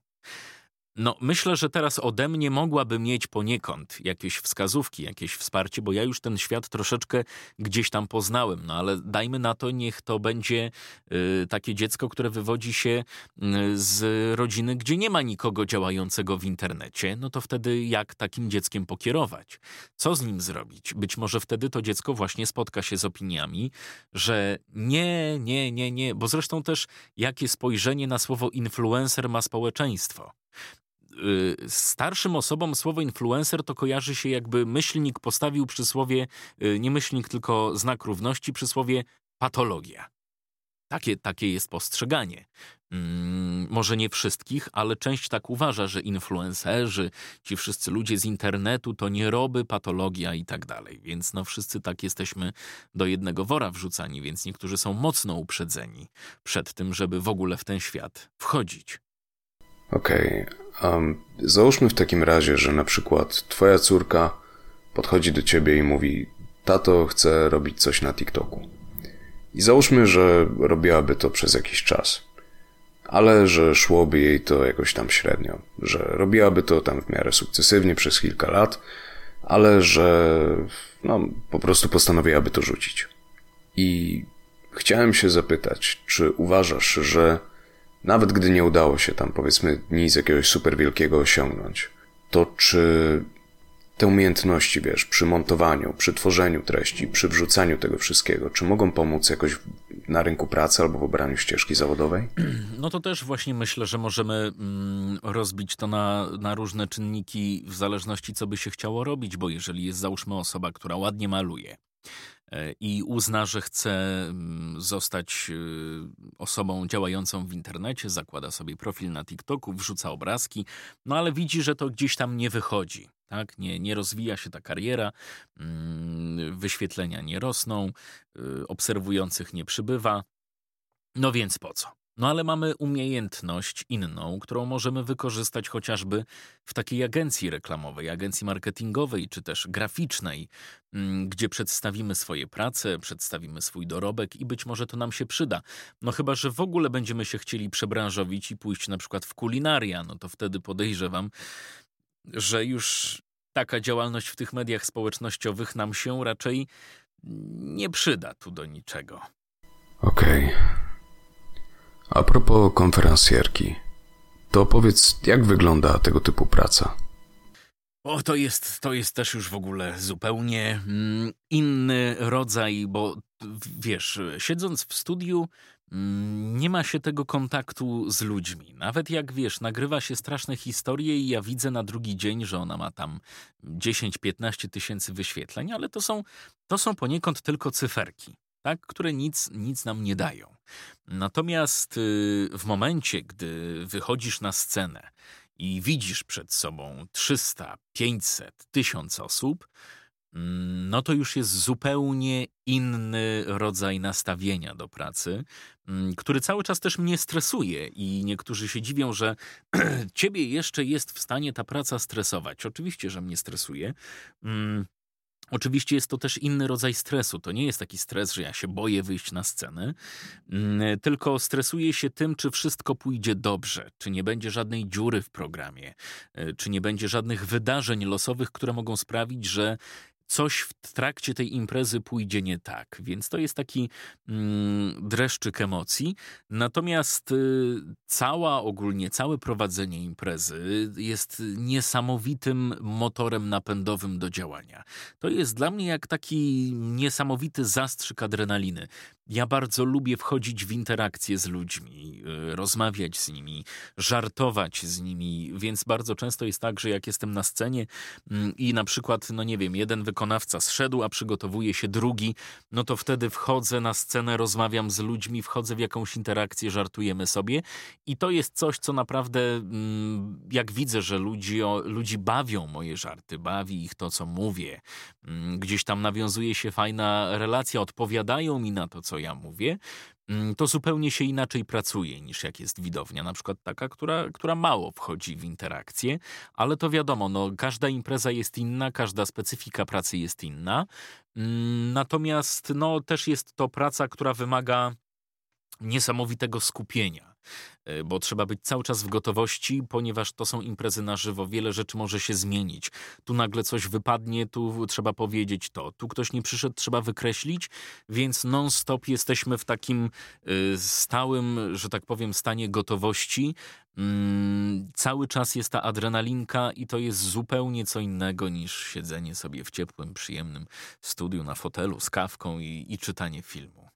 No, myślę, że teraz ode mnie mogłaby mieć poniekąd jakieś wskazówki, jakieś wsparcie, bo ja już ten świat troszeczkę gdzieś tam poznałem, no ale dajmy na to, niech to będzie y, takie dziecko, które wywodzi się y, z rodziny, gdzie nie ma nikogo działającego w internecie, no to wtedy jak takim dzieckiem pokierować? Co z nim zrobić? Być może wtedy to dziecko właśnie spotka się z opiniami, że nie, nie, nie, nie, bo zresztą też jakie spojrzenie na słowo influencer ma społeczeństwo. Y, starszym osobom słowo influencer to kojarzy się jakby myślnik postawił przysłowie, y, nie myślnik, tylko znak równości, przysłowie patologia. Takie, takie jest postrzeganie. Hmm, może nie wszystkich, ale część tak uważa, że influencerzy, ci wszyscy ludzie z internetu to nie roby, patologia i tak dalej. Więc no wszyscy tak jesteśmy do jednego wora wrzucani, więc niektórzy są mocno uprzedzeni przed tym, żeby w ogóle w ten świat wchodzić. Okej, okay. um, załóżmy w takim razie, że na przykład twoja córka podchodzi do ciebie i mówi: Tato, chcę robić coś na TikToku. I załóżmy, że robiłaby to przez jakiś czas, ale że szłoby jej to jakoś tam średnio, że robiłaby to tam w miarę sukcesywnie przez kilka lat, ale że no, po prostu postanowiłaby to rzucić. I chciałem się zapytać, czy uważasz, że nawet gdy nie udało się tam powiedzmy nic jakiegoś super wielkiego osiągnąć, to czy te umiejętności, wiesz, przy montowaniu, przy tworzeniu treści, przy wrzucaniu tego wszystkiego, czy mogą pomóc jakoś na rynku pracy albo w obraniu ścieżki zawodowej? No to też właśnie myślę, że możemy mm, rozbić to na, na różne czynniki w zależności, co by się chciało robić, bo jeżeli jest załóżmy osoba, która ładnie maluje, i uzna, że chce mm, zostać e, osobą działającą w internecie, zakłada sobie profil na TikToku, wrzuca obrazki, no ale widzi, że to gdzieś tam nie wychodzi. Tak? Nie, nie rozwija się ta kariera, mm, wyświetlenia nie rosną, e, obserwujących nie przybywa. No więc po co? No ale mamy umiejętność inną, którą możemy wykorzystać chociażby w takiej agencji reklamowej, agencji marketingowej czy też graficznej, mm, gdzie przedstawimy swoje prace, przedstawimy swój dorobek i być może to nam się przyda. No chyba, że w ogóle będziemy się chcieli przebranżowić i pójść na przykład w kulinaria, no to wtedy podejrzewam, że już taka działalność w tych mediach społecznościowych nam się raczej nie przyda tu do niczego. Okej. Okay. A propos konferencjerki, to powiedz, jak wygląda tego typu praca? O, to jest, to jest też już w ogóle zupełnie mm, inny rodzaj, bo wiesz, siedząc w studiu, mm, nie ma się tego kontaktu z ludźmi. Nawet jak wiesz, nagrywa się straszne historie i ja widzę na drugi dzień, że ona ma tam 10-15 tysięcy wyświetleń, ale to są, to są poniekąd tylko cyferki tak, które nic, nic nam nie dają. Natomiast y, w momencie, gdy wychodzisz na scenę i widzisz przed sobą 300, 500, 1000 osób, mm, no to już jest zupełnie inny rodzaj nastawienia do pracy, mm, który cały czas też mnie stresuje i niektórzy się dziwią, że ciebie jeszcze jest w stanie ta praca stresować. Oczywiście, że mnie stresuje. Oczywiście jest to też inny rodzaj stresu. To nie jest taki stres, że ja się boję wyjść na scenę, mm, tylko stresuję się tym, czy wszystko pójdzie dobrze, czy nie będzie żadnej dziury w programie, e, czy nie będzie żadnych wydarzeń losowych, które mogą sprawić, że coś w trakcie tej imprezy pójdzie nie tak. Więc to jest taki mm, dreszczyk emocji. Natomiast y, cała ogólnie, całe prowadzenie imprezy jest niesamowitym motorem napędowym do działania. To jest dla mnie jak taki niesamowity zastrzyk adrenaliny. Ja bardzo lubię wchodzić w interakcje z ludźmi, y, rozmawiać z nimi, żartować z nimi, więc bardzo często jest tak, że jak jestem na scenie mm, i na przykład, no nie wiem, jeden wykonawca zszedł, a przygotowuje się drugi, no to wtedy wchodzę na scenę, rozmawiam z ludźmi, wchodzę w jakąś interakcję, żartujemy sobie. I to jest coś, co naprawdę, mm, jak widzę, że ludzi, ludzi bawią moje żarty, bawi ich to, co mówię, mm, gdzieś tam nawiązuje się fajna relacja, odpowiadają mi na to, co co ja mówię, mm, to zupełnie się inaczej pracuje niż jak jest widownia, na przykład taka, która, która mało wchodzi w interakcję, ale to wiadomo, no, każda impreza jest inna, każda specyfika pracy jest inna. Mm, natomiast no, też jest to praca, która wymaga niesamowitego skupienia. E, bo trzeba być cały czas w gotowości, ponieważ to są imprezy na żywo, wiele rzeczy może się zmienić. Tu nagle coś wypadnie, tu trzeba powiedzieć to, tu ktoś nie przyszedł, trzeba wykreślić, więc non-stop jesteśmy w takim e, stałym, że tak powiem, stanie gotowości. Mm, cały czas jest ta adrenalinka i to jest zupełnie co innego niż siedzenie sobie w ciepłym, przyjemnym studiu na fotelu z kawką i, i czytanie filmu.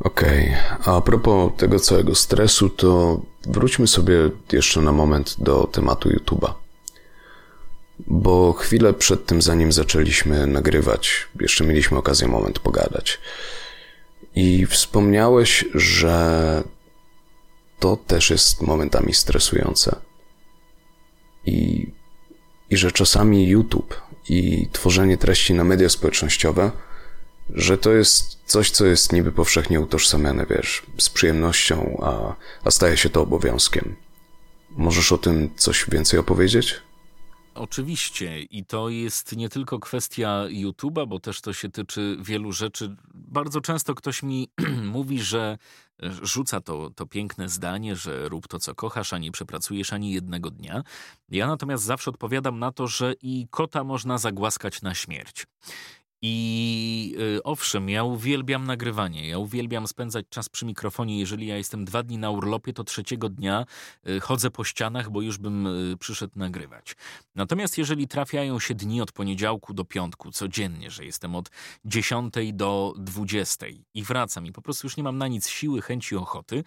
Okej, okay. a propos tego całego stresu, to wróćmy sobie jeszcze na moment do tematu YouTube'a. Bo chwilę przed tym, zanim zaczęliśmy nagrywać, jeszcze mieliśmy okazję moment pogadać. I wspomniałeś, że to też jest momentami stresujące. I, i że czasami YouTube i tworzenie treści na media społecznościowe że to jest coś, co jest niby powszechnie utożsamiane, wiesz, z przyjemnością, a, a staje się to obowiązkiem. Możesz o tym coś więcej opowiedzieć? Oczywiście i to jest nie tylko kwestia YouTube'a, bo też to się tyczy wielu rzeczy. Bardzo często ktoś mi mówi, że rzuca to, to piękne zdanie, że rób to, co kochasz, a nie przepracujesz ani jednego dnia. Ja natomiast zawsze odpowiadam na to, że i kota można zagłaskać na śmierć. I y, owszem, ja uwielbiam nagrywanie, ja uwielbiam spędzać czas przy mikrofonie. Jeżeli ja jestem dwa dni na urlopie, to trzeciego dnia y, chodzę po ścianach, bo już bym y, przyszedł nagrywać. Natomiast jeżeli trafiają się dni od poniedziałku do piątku, codziennie, że jestem od 10 do 20 i wracam i po prostu już nie mam na nic siły, chęci, ochoty,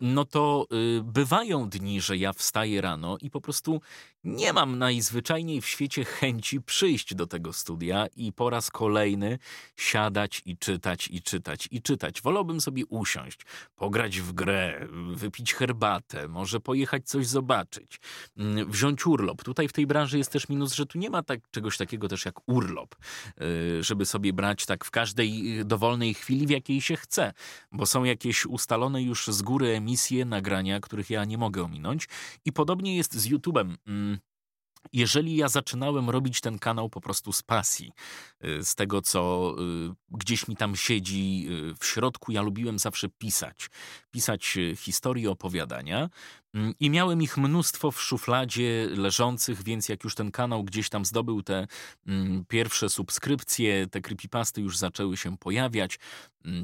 no to y, bywają dni, że ja wstaję rano i po prostu nie mam najzwyczajniej w świecie chęci przyjść do tego studia i po raz kolejny siadać i czytać, i czytać, i czytać. Wolałbym sobie usiąść, pograć w grę, wypić herbatę, może pojechać coś zobaczyć, mm, wziąć urlop. Tutaj w tej branży jest też minus, że tu nie ma tak, czegoś takiego też jak urlop, y, żeby sobie brać tak w każdej dowolnej chwili, w jakiej się chce, bo są jakieś ustalone już z góry emisje, nagrania, których ja nie mogę ominąć. I podobnie jest z YouTube'em. Mm, jeżeli ja zaczynałem robić ten kanał po prostu z pasji, y, z tego co y, gdzieś mi tam siedzi y, w środku, ja lubiłem zawsze pisać. Pisać historie, opowiadania. Mm, I miałem ich mnóstwo w szufladzie leżących, więc jak już ten kanał gdzieś tam zdobył te mm, pierwsze subskrypcje, te creepypasty już zaczęły się pojawiać,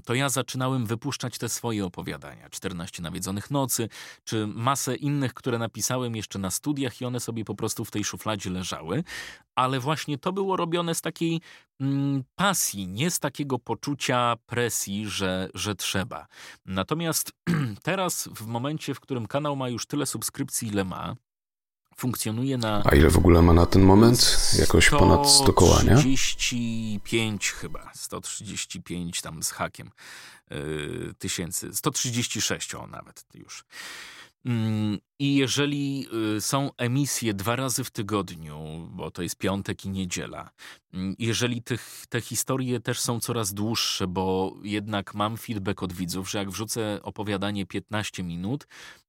to ja zaczynałem wypuszczać te swoje opowiadania. 14 nawiedzonych nocy, czy masę innych, które napisałem jeszcze na studiach i one sobie po prostu w tej szufladzie leżały. Ale właśnie to było robione z takiej pasji, nie z takiego poczucia presji, że, że trzeba. Natomiast teraz, w momencie, w którym kanał ma już tyle subskrypcji, ile ma, funkcjonuje na. A ile w ogóle ma na ten moment? Jakoś ponad 100 koła, nie? 135 chyba, 135 tam z hakiem yy, tysięcy, 136 o nawet już. Mm, I jeżeli y, są emisje dwa razy w tygodniu, bo to jest piątek i niedziela, mm, jeżeli tych, te historie też są coraz dłuższe, bo jednak mam feedback od widzów, że jak wrzucę opowiadanie 15 minut,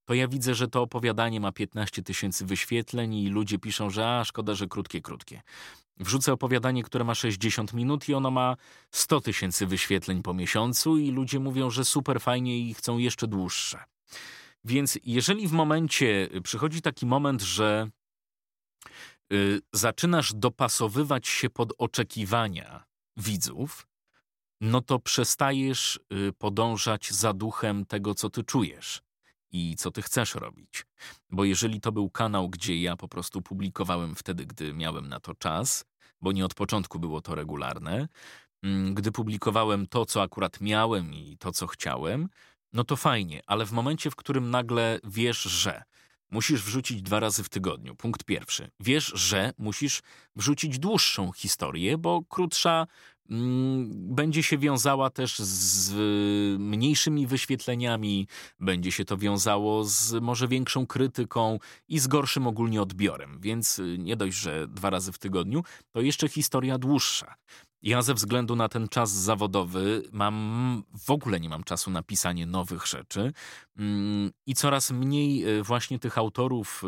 to ja widzę, że to opowiadanie ma 15 tysięcy wyświetleń i ludzie piszą, że a, szkoda, że krótkie, krótkie. Wrzucę opowiadanie, które ma 60 minut i ono ma 100 tysięcy wyświetleń po miesiącu i ludzie mówią, że super fajnie i chcą jeszcze dłuższe. Więc jeżeli w momencie y, przychodzi taki moment, że y, zaczynasz dopasowywać się pod oczekiwania widzów, no to przestajesz y, podążać za duchem tego, co ty czujesz i co ty chcesz robić. Bo jeżeli to był kanał, gdzie ja po prostu publikowałem wtedy, gdy miałem na to czas, bo nie od początku było to regularne, mm, gdy publikowałem to, co akurat miałem i to, co chciałem, no to fajnie, ale w momencie, w którym nagle wiesz, że musisz wrzucić dwa razy w tygodniu, punkt pierwszy, wiesz, że musisz wrzucić dłuższą historię, bo krótsza będzie się wiązała też z mniejszymi wyświetleniami, będzie się to wiązało z może większą krytyką i z gorszym ogólnie odbiorem. Więc y, nie dość, że dwa razy w tygodniu, to jeszcze historia dłuższa. Ja ze względu na ten czas zawodowy mam w ogóle nie mam czasu na pisanie nowych rzeczy mm, i coraz mniej e, właśnie tych autorów,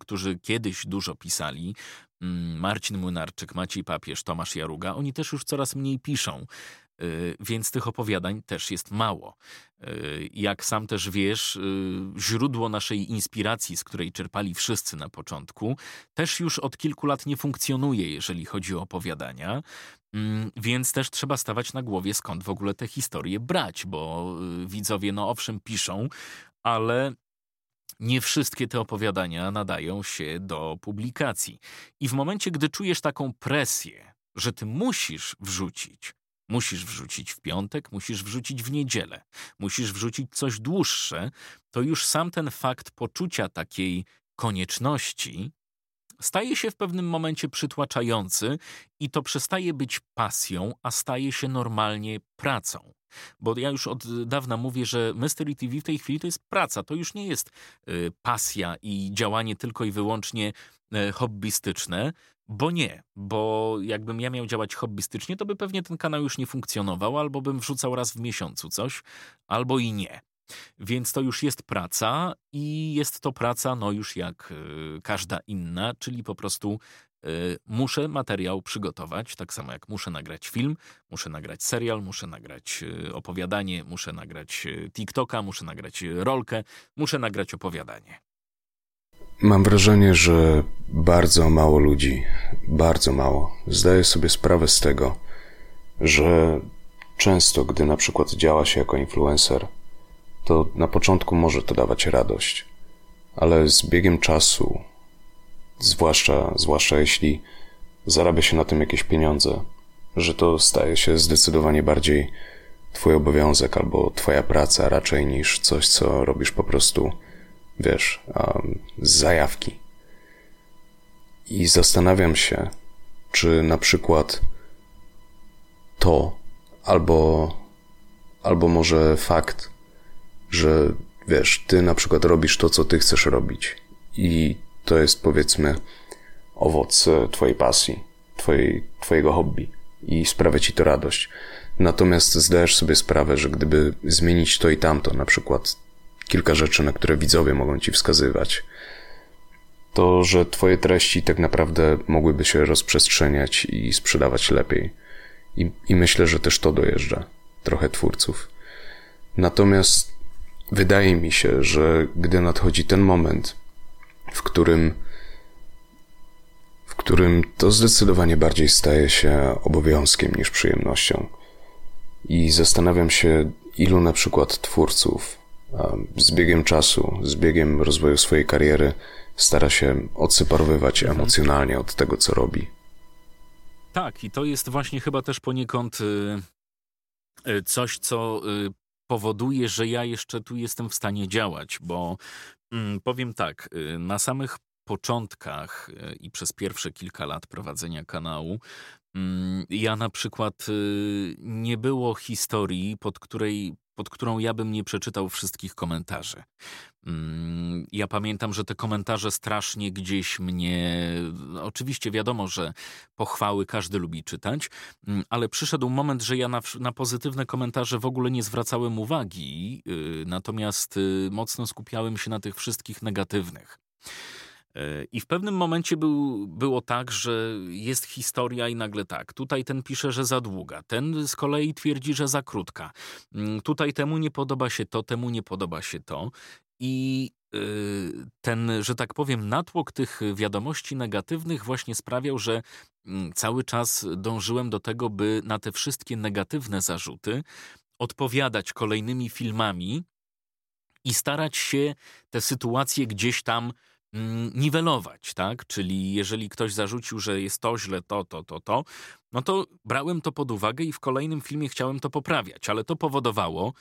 którzy kiedyś dużo pisali, mm, Marcin Młynarczyk, Maciej Papież, Tomasz Jaruga, oni też już coraz mniej piszą. Y, więc tych opowiadań też jest mało. Y, jak sam też wiesz, y, źródło naszej inspiracji, z której czerpali wszyscy na początku, też już od kilku lat nie funkcjonuje, jeżeli chodzi o opowiadania. Mm, więc też trzeba stawać na głowie, skąd w ogóle te historie brać, bo widzowie, no owszem, piszą, ale nie wszystkie te opowiadania nadają się do publikacji. I w momencie, gdy czujesz taką presję, że ty musisz wrzucić, Musisz wrzucić w piątek, musisz wrzucić w niedzielę, musisz wrzucić coś dłuższe, to już sam ten fakt poczucia takiej konieczności staje się w pewnym momencie przytłaczający i to przestaje być pasją, a staje się normalnie pracą. Bo ja już od dawna mówię, że Mystery TV w tej chwili to jest praca, to już nie jest y, pasja i działanie tylko i wyłącznie y, hobbystyczne, bo nie, bo jakbym ja miał działać hobbystycznie, to by pewnie ten kanał już nie funkcjonował, albo bym wrzucał raz w miesiącu coś, albo i nie. Więc to już jest praca i jest to praca, no już jak y, każda inna, czyli po prostu muszę materiał przygotować, tak samo jak muszę nagrać film, muszę nagrać serial, muszę nagrać y, opowiadanie, muszę nagrać TikToka, muszę nagrać rolkę, muszę nagrać opowiadanie. Mam wrażenie, że bardzo mało ludzi, bardzo mało, zdaje sobie sprawę z tego, że często, gdy na przykład działa się jako influencer, to na początku może to dawać radość, ale z biegiem czasu, zwłaszcza, zwłaszcza jeśli zarabia się na tym jakieś pieniądze, że to staje się zdecydowanie bardziej twój obowiązek albo twoja praca raczej niż coś, co robisz po prostu, wiesz, z zajawki. I zastanawiam się, czy na przykład to albo, albo może fakt, że wiesz, ty na przykład robisz to, co ty chcesz robić i to jest powiedzmy owoc e, twojej pasji, twojej, twojego hobby i sprawia ci to radość. Natomiast zdajesz sobie sprawę, że gdyby zmienić to i tamto, na przykład kilka rzeczy, na które widzowie mogą ci wskazywać, to że twoje treści tak naprawdę mogłyby się rozprzestrzeniać i sprzedawać lepiej. I, I myślę, że też to dojeżdża trochę twórców. Natomiast wydaje mi się, że gdy nadchodzi ten moment, w którym w którym to zdecydowanie bardziej staje się obowiązkiem niż przyjemnością. I zastanawiam się, ilu na przykład twórców z biegiem czasu, z biegiem rozwoju swojej kariery stara się odseparowywać mhm. emocjonalnie od tego, co robi. Tak, i to jest właśnie chyba też poniekąd y, y, coś, co y, powoduje, że ja jeszcze tu jestem w stanie działać, bo powiem tak, na samych początkach i przez pierwsze kilka lat prowadzenia kanału, mm, ja na przykład nie było historii, pod której pod którą ja bym nie przeczytał wszystkich komentarzy. Mm, ja pamiętam, że te komentarze strasznie gdzieś mnie. Oczywiście wiadomo, że pochwały każdy lubi czytać, mm, ale przyszedł moment, że ja na, na pozytywne komentarze w ogóle nie zwracałem uwagi, y, natomiast y, mocno skupiałem się na tych wszystkich negatywnych. I w pewnym momencie był, było tak, że jest historia i nagle tak. Tutaj ten pisze, że za długa, ten z kolei twierdzi, że za krótka. Mm, tutaj temu nie podoba się to, temu nie podoba się to. I y, ten, że tak powiem, natłok tych wiadomości negatywnych właśnie sprawiał, że mm, cały czas dążyłem do tego, by na te wszystkie negatywne zarzuty odpowiadać kolejnymi filmami i starać się te sytuacje gdzieś tam Mm, niwelować, tak? Czyli jeżeli ktoś zarzucił, że jest to źle, to, to, to, to, no to brałem to pod uwagę i w kolejnym filmie chciałem to poprawiać, ale to powodowało,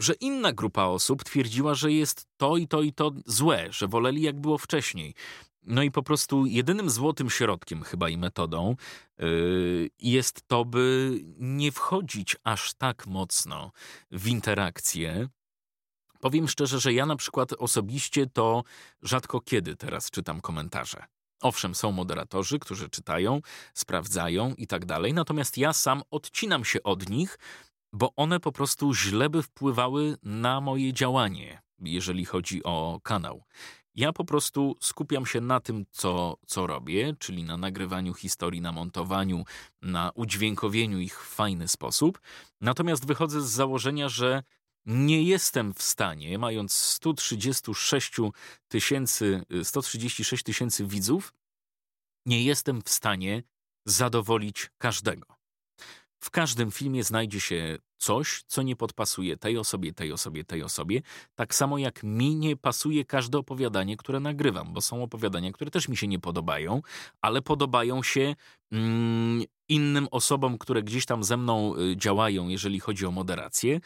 że inna grupa osób twierdziła, że jest to i to i to złe, że woleli jak było wcześniej. No i po prostu jedynym złotym środkiem chyba i metodą yy, jest to, by nie wchodzić aż tak mocno w interakcje, Powiem szczerze, że ja na przykład osobiście to rzadko kiedy teraz czytam komentarze. Owszem, są moderatorzy, którzy czytają, sprawdzają i tak dalej, natomiast ja sam odcinam się od nich, bo one po prostu źle by wpływały na moje działanie, jeżeli chodzi o kanał. Ja po prostu skupiam się na tym, co, co robię, czyli na nagrywaniu historii, na montowaniu, na udźwiękowieniu ich w fajny sposób. Natomiast wychodzę z założenia, że nie jestem w stanie, mając 136 tysięcy, 136 tysięcy widzów, nie jestem w stanie zadowolić każdego. W każdym filmie znajdzie się coś, co nie podpasuje tej osobie, tej osobie, tej osobie. Tak samo jak mi nie pasuje każde opowiadanie, które nagrywam, bo są opowiadania, które też mi się nie podobają, ale podobają się mm, innym osobom, które gdzieś tam ze mną y, działają, jeżeli chodzi o moderację.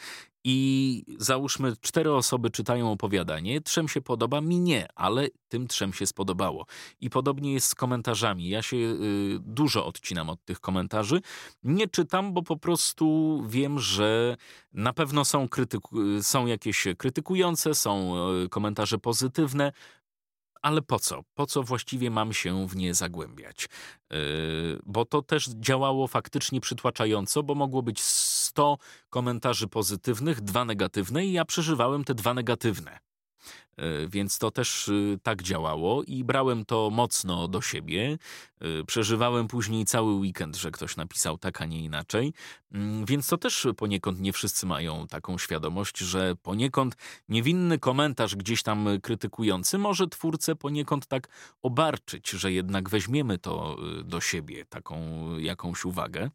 I załóżmy, cztery osoby czytają opowiadanie, trzem się podoba, mi nie, ale tym trzem się spodobało. I podobnie jest z komentarzami. Ja się y, dużo odcinam od tych komentarzy. Nie czytam, bo po prostu wiem, że na pewno są, krytyku- są jakieś krytykujące, są y, komentarze pozytywne ale po co? Po co właściwie mam się w nie zagłębiać? Yy, bo to też działało faktycznie przytłaczająco, bo mogło być 100 komentarzy pozytywnych, dwa negatywne i ja przeżywałem te dwa negatywne. E, więc to też y, tak działało i brałem to mocno do siebie. E, przeżywałem później cały weekend, że ktoś napisał tak, a nie inaczej. Mm, więc to też poniekąd nie wszyscy mają taką świadomość, że poniekąd niewinny komentarz gdzieś tam krytykujący może twórcę poniekąd tak obarczyć, że jednak weźmiemy to y, do siebie, taką jakąś uwagę.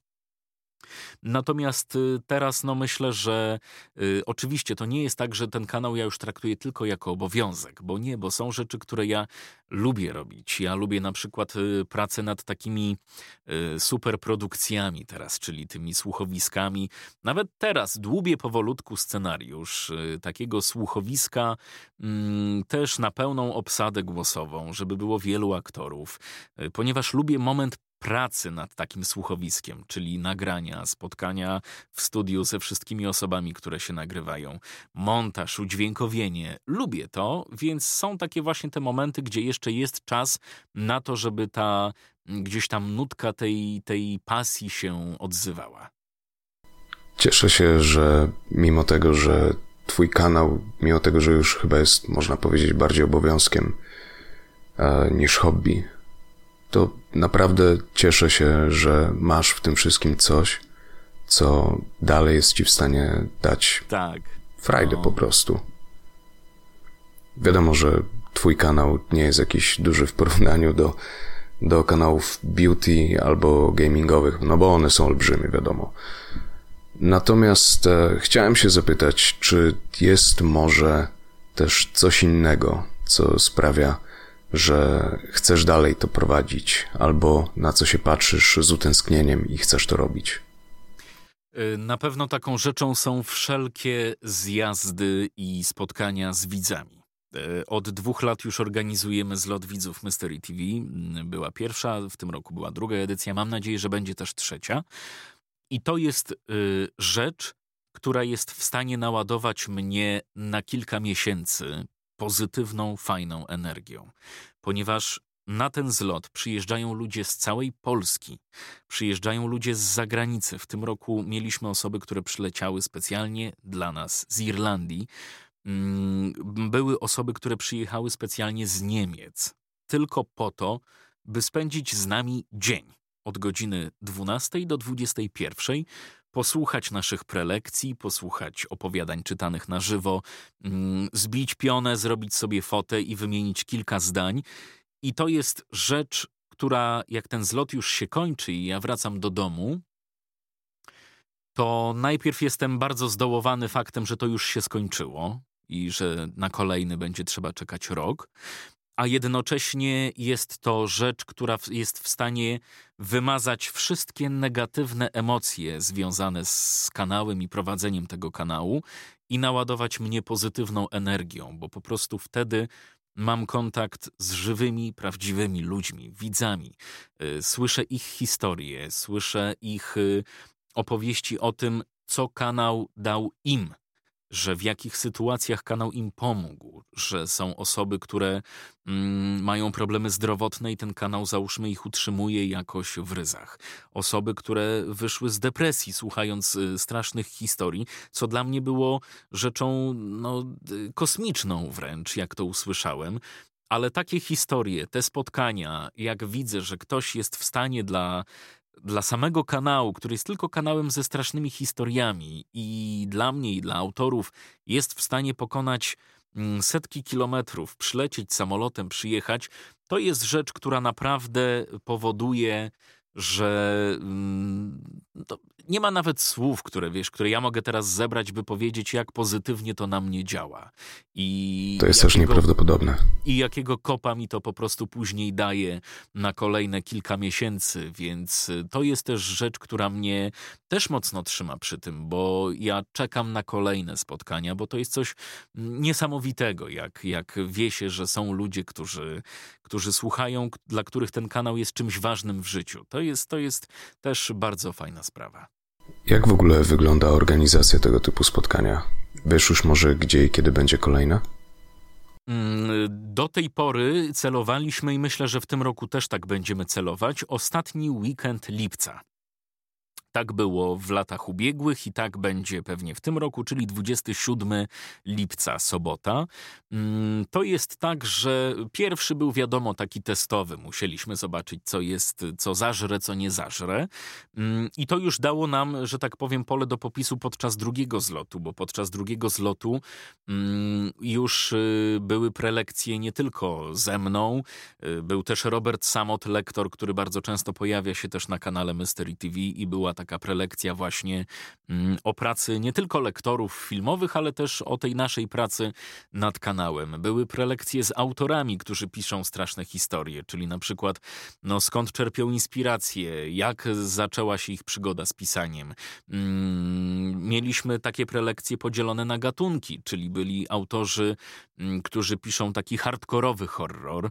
Natomiast y, teraz no myślę, że y, oczywiście to nie jest tak, że ten kanał ja już traktuję tylko jako obowiązek, bo nie, bo są rzeczy, które ja lubię robić. Ja lubię na przykład y, pracę nad takimi y, super produkcjami teraz, czyli tymi słuchowiskami. Nawet teraz dłubię powolutku scenariusz y, takiego słuchowiska mm, też na pełną obsadę głosową, żeby było wielu aktorów, y, ponieważ lubię moment pracy nad takim słuchowiskiem, czyli nagrania, spotkania w studiu ze wszystkimi osobami, które się nagrywają, montaż, udźwiękowienie. Lubię to, więc są takie właśnie te momenty, gdzie jeszcze jest czas na to, żeby ta gdzieś tam nutka tej, tej pasji się odzywała. Cieszę się, że mimo tego, że Twój kanał, mimo tego, że już chyba jest, można powiedzieć, bardziej obowiązkiem e, niż hobby, to naprawdę cieszę się, że masz w tym wszystkim coś, co dalej jest ci w stanie dać tak. frajdę no. po prostu. Wiadomo, że twój kanał nie jest jakiś duży w porównaniu do, do kanałów beauty albo gamingowych, no bo one są olbrzymie, wiadomo. Natomiast e, chciałem się zapytać, czy jest może też coś innego, co sprawia, że chcesz dalej to prowadzić, albo na co się patrzysz z utęsknieniem i chcesz to robić? Y, na pewno taką rzeczą są wszelkie zjazdy i spotkania z widzami. Y, od dwóch lat już organizujemy zlot widzów Mystery TV. Była pierwsza, w tym roku była druga edycja. Mam nadzieję, że będzie też trzecia. I to jest y, rzecz, która jest w stanie naładować mnie na kilka miesięcy pozytywną, fajną energią, ponieważ na ten zlot przyjeżdżają ludzie z całej Polski, przyjeżdżają ludzie z zagranicy. W tym roku mieliśmy osoby, które przyleciały specjalnie dla nas z Irlandii. Mm, były osoby, które przyjechały specjalnie z Niemiec, tylko po to, by spędzić z nami dzień od godziny 12 do 21 posłuchać naszych prelekcji, posłuchać opowiadań czytanych na żywo, mm, zbić pionę, zrobić sobie fotę i wymienić kilka zdań. I to jest rzecz, która jak ten zlot już się kończy i ja wracam do domu, to najpierw jestem bardzo zdołowany faktem, że to już się skończyło i że na kolejny będzie trzeba czekać rok a jednocześnie jest to rzecz, która jest w stanie wymazać wszystkie negatywne emocje związane z kanałem i prowadzeniem tego kanału i naładować mnie pozytywną energią, bo po prostu wtedy mam kontakt z żywymi, prawdziwymi ludźmi, widzami. Y, słyszę ich historie, słyszę ich y, opowieści o tym, co kanał dał im że w jakich sytuacjach kanał im pomógł, że są osoby, które mm, mają problemy zdrowotne i ten kanał, załóżmy, ich utrzymuje jakoś w ryzach. Osoby, które wyszły z depresji, słuchając y, strasznych historii, co dla mnie było rzeczą no, y, kosmiczną wręcz, jak to usłyszałem. Ale takie historie, te spotkania, jak widzę, że ktoś jest w stanie dla dla samego kanału, który jest tylko kanałem ze strasznymi historiami i dla mnie i dla autorów jest w stanie pokonać mm, setki kilometrów, przylecieć samolotem, przyjechać, to jest rzecz, która naprawdę powoduje, że mm, nie ma nawet słów, które wiesz, które ja mogę teraz zebrać, by powiedzieć, jak pozytywnie to na mnie działa. I to jest jakiego, też nieprawdopodobne. I jakiego kopa mi to po prostu później daje na kolejne kilka miesięcy, więc to jest też rzecz, która mnie też mocno trzyma przy tym, bo ja czekam na kolejne spotkania, bo to jest coś niesamowitego, jak, jak wie się, że są ludzie, którzy, którzy słuchają, dla których ten kanał jest czymś ważnym w życiu. To jest, to jest też bardzo fajna sprawa. Jak w ogóle wygląda organizacja tego typu spotkania? Wiesz już może gdzie i kiedy będzie kolejna? Mm, do tej pory celowaliśmy i myślę, że w tym roku też tak będziemy celować. Ostatni weekend lipca. Tak było w latach ubiegłych i tak będzie pewnie w tym roku, czyli 27 lipca, sobota. Mm, to jest tak, że pierwszy był wiadomo taki testowy. Musieliśmy zobaczyć, co jest, co zażre, co nie zażre. Mm, I to już dało nam, że tak powiem, pole do popisu podczas drugiego zlotu, bo podczas drugiego zlotu mm, już y, były prelekcje nie tylko ze mną, y, był też Robert Samot, lektor, który bardzo często pojawia się też na kanale Mystery TV i była taka prelekcja właśnie mm, o pracy nie tylko lektorów filmowych, ale też o tej naszej pracy nad kanałem. Były prelekcje z autorami, którzy piszą straszne historie, czyli na przykład no, skąd czerpią inspirację, jak zaczęła się ich przygoda z pisaniem. Mm, mieliśmy takie prelekcje podzielone na gatunki, czyli byli autorzy, mm, którzy piszą taki hardkorowy horror,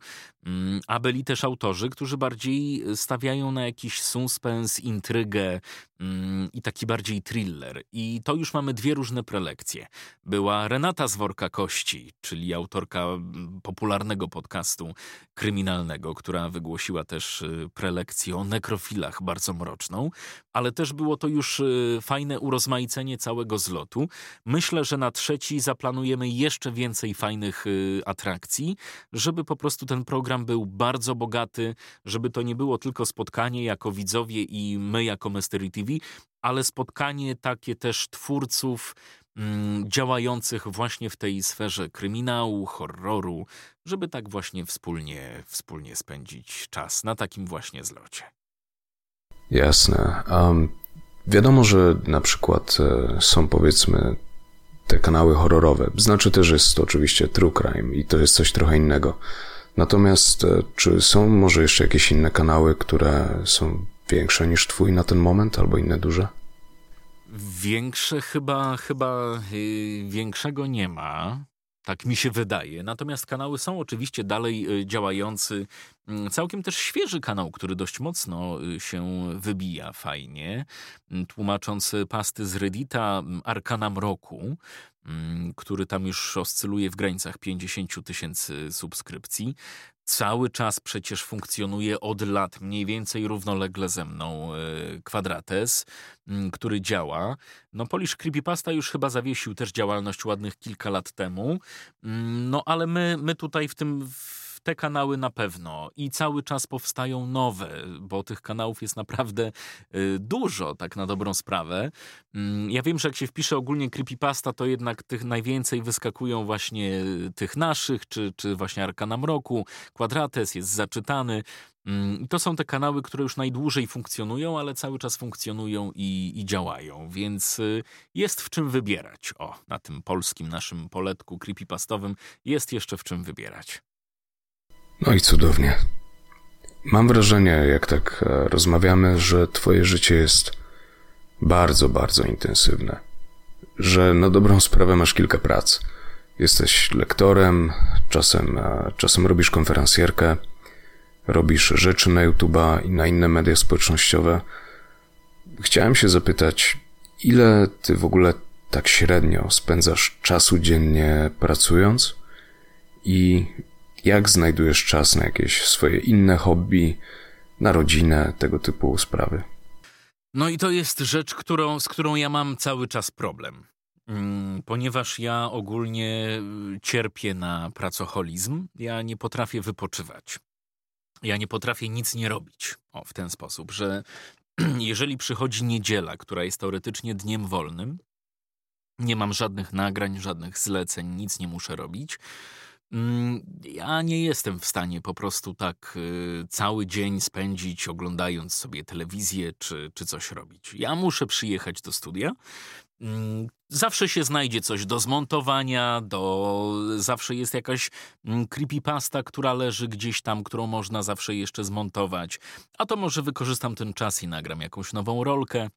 a byli też autorzy, którzy bardziej stawiają na jakiś suspens, intrygę i taki bardziej thriller. I to już mamy dwie różne prelekcje. Była Renata z Worka Kości, czyli autorka mm, popularnego podcastu kryminalnego, która wygłosiła też y, prelekcję o nekrofilach bardzo mroczną, ale też było to już y, fajne urozmaicenie całego zlotu. Myślę, że na trzeci zaplanujemy jeszcze więcej fajnych y, atrakcji, żeby po prostu ten program był bardzo bogaty, żeby to nie było tylko spotkanie jako widzowie i my jako Mystery TV, ale spotkanie takie też twórców mm, działających właśnie w tej sferze kryminału, horroru, żeby tak właśnie wspólnie, wspólnie spędzić czas na takim właśnie zlocie. Jasne. Um, wiadomo, że na przykład e, są powiedzmy te kanały horrorowe. Znaczy też jest to oczywiście true crime i to jest coś trochę innego. Natomiast e, czy są może jeszcze jakieś inne kanały, które są większe niż twój na ten moment, albo inne duże? Większe chyba, chyba yy, większego nie ma. Tak mi się wydaje. Natomiast kanały są oczywiście dalej y, działający. Mm, całkiem też świeży kanał, który dość mocno y, się wybija fajnie, mm, tłumacząc pasty z Reddita mm, Arkana Mroku, który tam już oscyluje w granicach 50 tysięcy subskrypcji cały czas przecież funkcjonuje od lat mniej więcej równolegle ze mną Kwadrates, który działa. No Polish Creepypasta już chyba zawiesił też działalność ładnych kilka lat temu, no ale my, my tutaj w tym... W te kanały na pewno i cały czas powstają nowe, bo tych kanałów jest naprawdę y, dużo, tak na dobrą sprawę. Mm, ja wiem, że jak się wpisze ogólnie creepypasta, to jednak tych najwięcej wyskakują właśnie tych naszych, czy, czy właśnie Arkana Mroku, Quadrates jest zaczytany. Mm, I to są te kanały, które już najdłużej funkcjonują, ale cały czas funkcjonują i, i, działają, więc y, jest w czym wybierać. O, na tym polskim naszym poletku creepypastowym jest jeszcze w czym wybierać. No i cudownie. Mam wrażenie, jak tak e, rozmawiamy, że Twoje życie jest bardzo, bardzo intensywne. Że na dobrą sprawę masz kilka prac. Jesteś lektorem, czasem, e, czasem robisz konferencjerkę, robisz rzeczy na YouTube'a i na inne media społecznościowe. Chciałem się zapytać, ile ty w ogóle tak średnio spędzasz czasu dziennie pracując i jak znajdujesz czas na jakieś swoje inne hobby, na rodzinę, tego typu sprawy? No i to jest rzecz, którą, z którą ja mam cały czas problem. Mm, ponieważ ja ogólnie y, cierpię na pracoholizm, ja nie potrafię wypoczywać. Ja nie potrafię nic nie robić. O, w ten sposób, że jeżeli przychodzi niedziela, która jest teoretycznie dniem wolnym, nie mam żadnych nagrań, żadnych zleceń, nic nie muszę robić, ja nie jestem w stanie po prostu tak y, cały dzień spędzić oglądając sobie telewizję czy, czy coś robić. Ja muszę przyjechać do studia. Mm, zawsze się znajdzie coś do zmontowania, do... zawsze jest jakaś mm, creepypasta, która leży gdzieś tam, którą można zawsze jeszcze zmontować. A to może wykorzystam ten czas i nagram jakąś nową rolkę.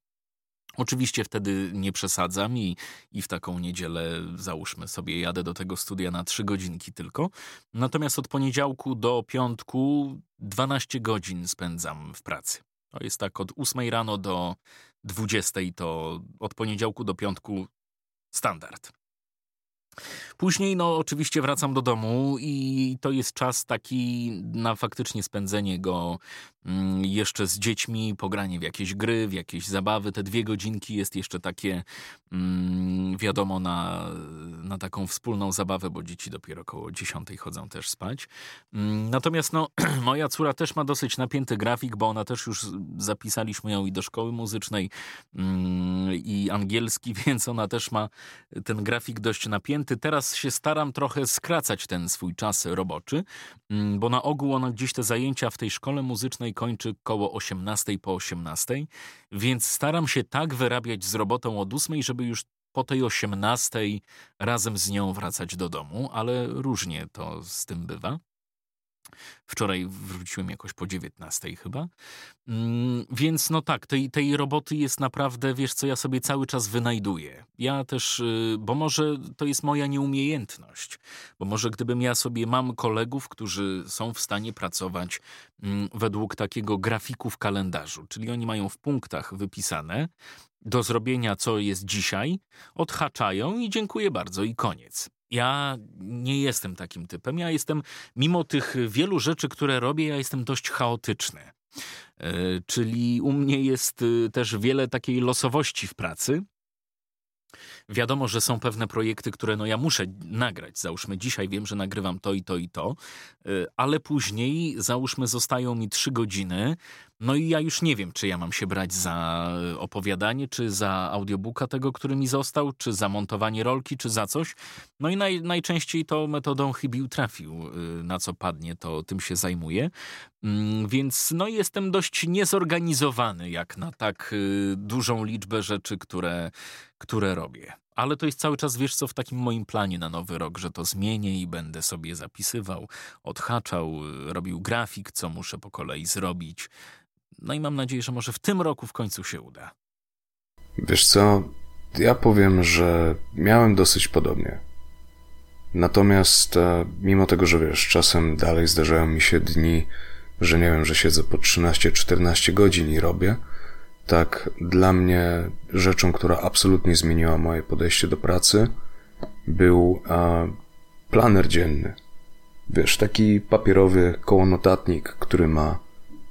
Oczywiście wtedy nie przesadzam i, i w taką niedzielę, załóżmy sobie, jadę do tego studia na trzy godzinki tylko. Natomiast od poniedziałku do piątku 12 godzin spędzam w pracy. To jest tak od 8 rano do 20, to od poniedziałku do piątku standard. Później, no, oczywiście wracam do domu i to jest czas taki na faktycznie spędzenie go mm, jeszcze z dziećmi, pogranie w jakieś gry, w jakieś zabawy. Te dwie godzinki jest jeszcze takie, mm, wiadomo, na, na taką wspólną zabawę, bo dzieci dopiero około dziesiątej chodzą też spać. Mm, natomiast, no, moja córa też ma dosyć napięty grafik, bo ona też już zapisaliśmy ją i do szkoły muzycznej i angielski, więc ona też ma ten grafik dość napięty zajęty. Teraz się staram trochę skracać ten swój czas roboczy, mm, bo na ogół ona gdzieś te zajęcia w tej szkole muzycznej kończy koło 18 po 18, więc staram się tak wyrabiać z robotą od 8, żeby już po tej 18 razem z nią wracać do domu, ale różnie to z tym bywa. Wczoraj wróciłem jakoś po 19 chyba. Mm, więc no tak, tej, tej roboty jest naprawdę, wiesz co, ja sobie cały czas wynajduję. Ja też, y, bo może to jest moja nieumiejętność, bo może gdybym ja sobie mam kolegów, którzy są w stanie pracować mm, według takiego grafiku w kalendarzu, czyli oni mają w punktach wypisane do zrobienia, co jest dzisiaj, odhaczają i dziękuję bardzo i koniec. Ja nie jestem takim typem. Ja jestem, mimo tych wielu rzeczy, które robię, ja jestem dość chaotyczny. E, czyli u mnie jest y, też wiele takiej losowości w pracy. Wiadomo, że są pewne projekty, które no ja muszę nagrać. Załóżmy, dzisiaj wiem, że nagrywam to i to i to, y, ale później, załóżmy, zostają mi trzy godziny. No i ja już nie wiem, czy ja mam się brać za opowiadanie, czy za audiobooka tego, który mi został, czy za montowanie rolki, czy za coś. No i naj, najczęściej to metodą chybił trafił, y, na co padnie, to tym się zajmuję. Mm, więc no jestem dość niezorganizowany jak na tak y, dużą liczbę rzeczy, które, które robię. Ale to jest cały czas, wiesz co, w takim moim planie na nowy rok, że to zmienię i będę sobie zapisywał, odhaczał, y, robił grafik, co muszę po kolei zrobić. No i mam nadzieję, że może w tym roku w końcu się uda. Wiesz co, ja powiem, że miałem dosyć podobnie. Natomiast e, mimo tego, że wiesz, czasem dalej zdarzają mi się dni, że nie wiem, że siedzę po 13-14 godzin i robię, tak dla mnie rzeczą, która absolutnie zmieniła moje podejście do pracy, był a, planer dzienny. Wiesz, taki papierowy kołonotatnik, który ma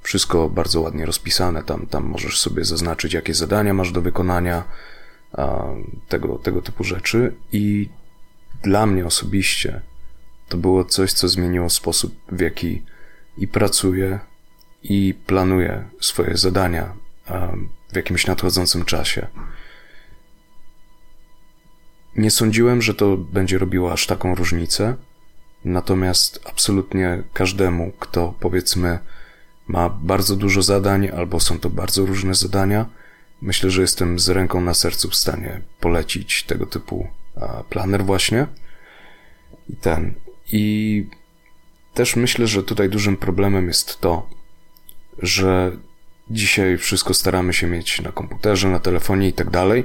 wszystko bardzo ładnie rozpisane. Tam, tam możesz sobie zaznaczyć, jakie zadania masz do wykonania, a, tego, tego typu rzeczy. I dla mnie osobiście to było coś, co zmieniło sposób, w jaki i pracuję, i planuję swoje zadania w jakimś nadchodzącym czasie. Nie sądziłem, że to będzie robiło aż taką różnicę, natomiast absolutnie każdemu, kto powiedzmy ma bardzo dużo zadań albo są to bardzo różne zadania, myślę, że jestem z ręką na sercu w stanie polecić tego typu planer właśnie. I ten. I też myślę, że tutaj dużym problemem jest to, że dzisiaj wszystko staramy się mieć na komputerze, na telefonie i tak dalej.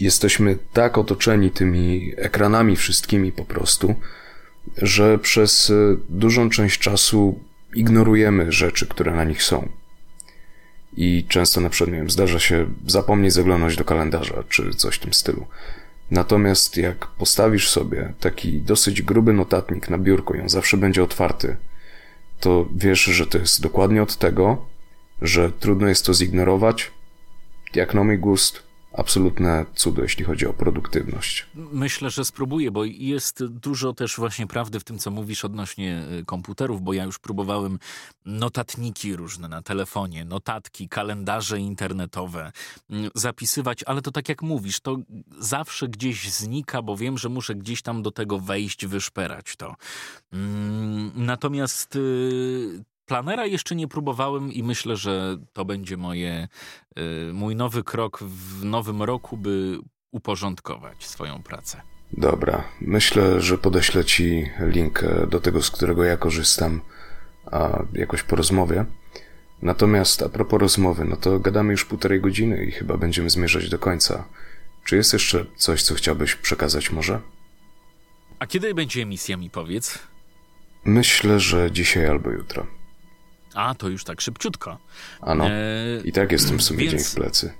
Jesteśmy tak otoczeni tymi ekranami wszystkimi po prostu, że przez e, dużą część czasu ignorujemy rzeczy, które na nich są. I często na przykład, nie wiem, zdarza się zapomnieć zaglądać do kalendarza, czy coś w tym stylu. Natomiast jak postawisz sobie taki dosyć gruby notatnik na biurko i on zawsze będzie otwarty, to wiesz, że to jest dokładnie od tego, że trudno jest to zignorować. Jak na mój gust, absolutne cudo, jeśli chodzi o produktywność. Myślę, że spróbuję, bo jest dużo też właśnie prawdy w tym, co mówisz odnośnie y, komputerów, bo ja już próbowałem notatniki różne na telefonie, notatki, kalendarze internetowe mm, zapisywać, ale to tak jak mówisz, to zawsze gdzieś znika, bo wiem, że muszę gdzieś tam do tego wejść, wyszperać to. Mm, natomiast y, Planera jeszcze nie próbowałem i myślę, że to będzie moje, y, mój nowy krok w nowym roku, by uporządkować swoją pracę. Dobra, myślę, że podeślę Ci link e, do tego, z którego ja korzystam, a jakoś po rozmowie. Natomiast a propos rozmowy, no to gadamy już półtorej godziny i chyba będziemy zmierzać do końca. Czy jest jeszcze coś, co chciałbyś przekazać może? A kiedy będzie emisja, mi powiedz? Myślę, że dzisiaj albo jutro. A, to już tak szybciutko. Ano. E... I tak jestem w sumie więc... dzień w plecy.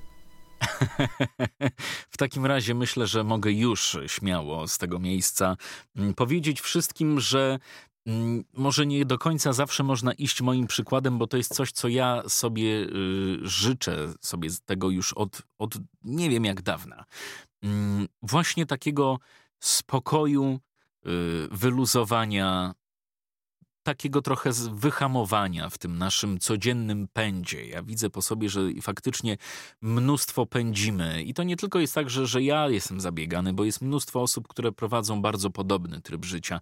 w takim razie myślę, że mogę już śmiało z tego miejsca mm, powiedzieć wszystkim, że mm, może nie do końca zawsze można iść moim przykładem, bo to jest coś, co ja sobie y, życzę sobie z tego już od, od nie wiem jak dawna. Mm, właśnie takiego spokoju, y, wyluzowania, takiego trochę wyhamowania w tym naszym codziennym pędzie. Ja widzę po sobie, że faktycznie mnóstwo pędzimy. I to nie tylko jest tak, że, że ja jestem zabiegany, bo jest mnóstwo osób, które prowadzą bardzo podobny tryb życia.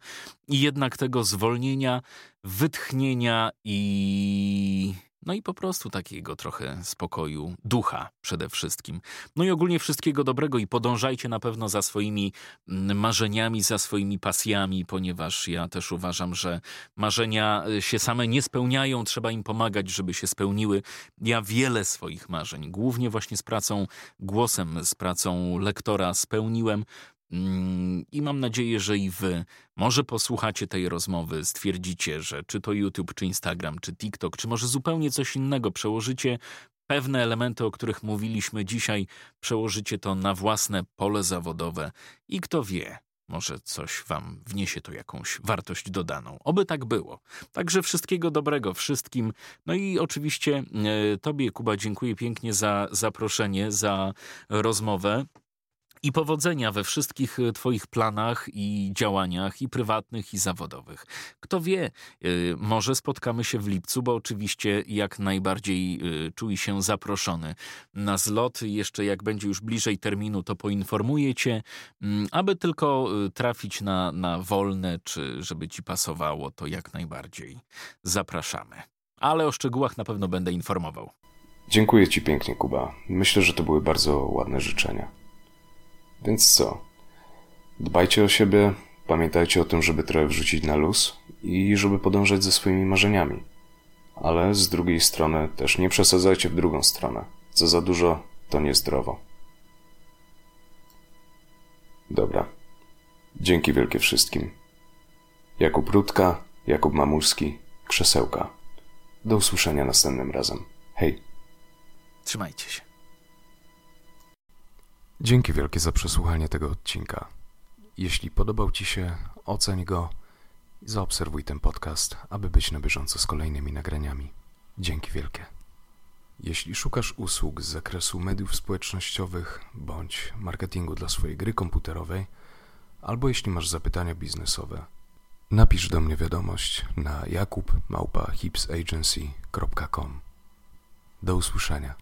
I jednak tego zwolnienia, wytchnienia i no i po prostu takiego trochę spokoju ducha przede wszystkim. No i ogólnie wszystkiego dobrego i podążajcie na pewno za swoimi mm, marzeniami, za swoimi pasjami, ponieważ ja też uważam, że marzenia y, się same nie spełniają, trzeba im pomagać, żeby się spełniły. Ja wiele swoich marzeń, głównie właśnie z pracą głosem, z pracą lektora spełniłem. Mm, I mam nadzieję, że i wy może posłuchacie tej rozmowy, stwierdzicie, że czy to YouTube, czy Instagram, czy TikTok, czy może zupełnie coś innego, przełożycie pewne elementy, o których mówiliśmy dzisiaj, przełożycie to na własne pole zawodowe i kto wie, może coś wam wniesie to jakąś wartość dodaną. Oby tak było. Także wszystkiego dobrego wszystkim. No i oczywiście e, Tobie, Kuba, dziękuję pięknie za zaproszenie, za rozmowę i powodzenia we wszystkich e, Twoich planach i działaniach, i prywatnych, i zawodowych. Kto wie, e, może spotkamy się w lipcu, bo oczywiście jak najbardziej e, czuj się zaproszony na zlot. Jeszcze jak będzie już bliżej terminu, to poinformuję Cię, mm, aby tylko trafić na, na wolne, czy żeby Ci pasowało, to jak najbardziej zapraszamy. Ale o szczegółach na pewno będę informował. Dziękuję Ci pięknie, Kuba. Myślę, że to były bardzo ładne życzenia. Więc co? Dbajcie o siebie, pamiętajcie o tym, żeby trochę wrzucić na luz i żeby podążać ze swoimi marzeniami. Ale z drugiej strony też nie przesadzajcie w drugą stronę. Co za dużo, to niezdrowo. Dobra. Dzięki wielkie wszystkim. Jakub Rudka, Jakub Mamulski, Krzesełka. Do usłyszenia następnym razem. Hej. Trzymajcie się. Dzięki wielkie za przesłuchanie tego odcinka. Jeśli podobał Ci się, oceń go i zaobserwuj ten podcast, aby być na bieżąco z kolejnymi nagraniami. Dzięki wielkie. Jeśli szukasz usług z zakresu mediów społecznościowych bądź marketingu dla swojej gry komputerowej, albo jeśli masz zapytania biznesowe, napisz do mnie wiadomość na jakub.hipsagency.com. Do usłyszenia.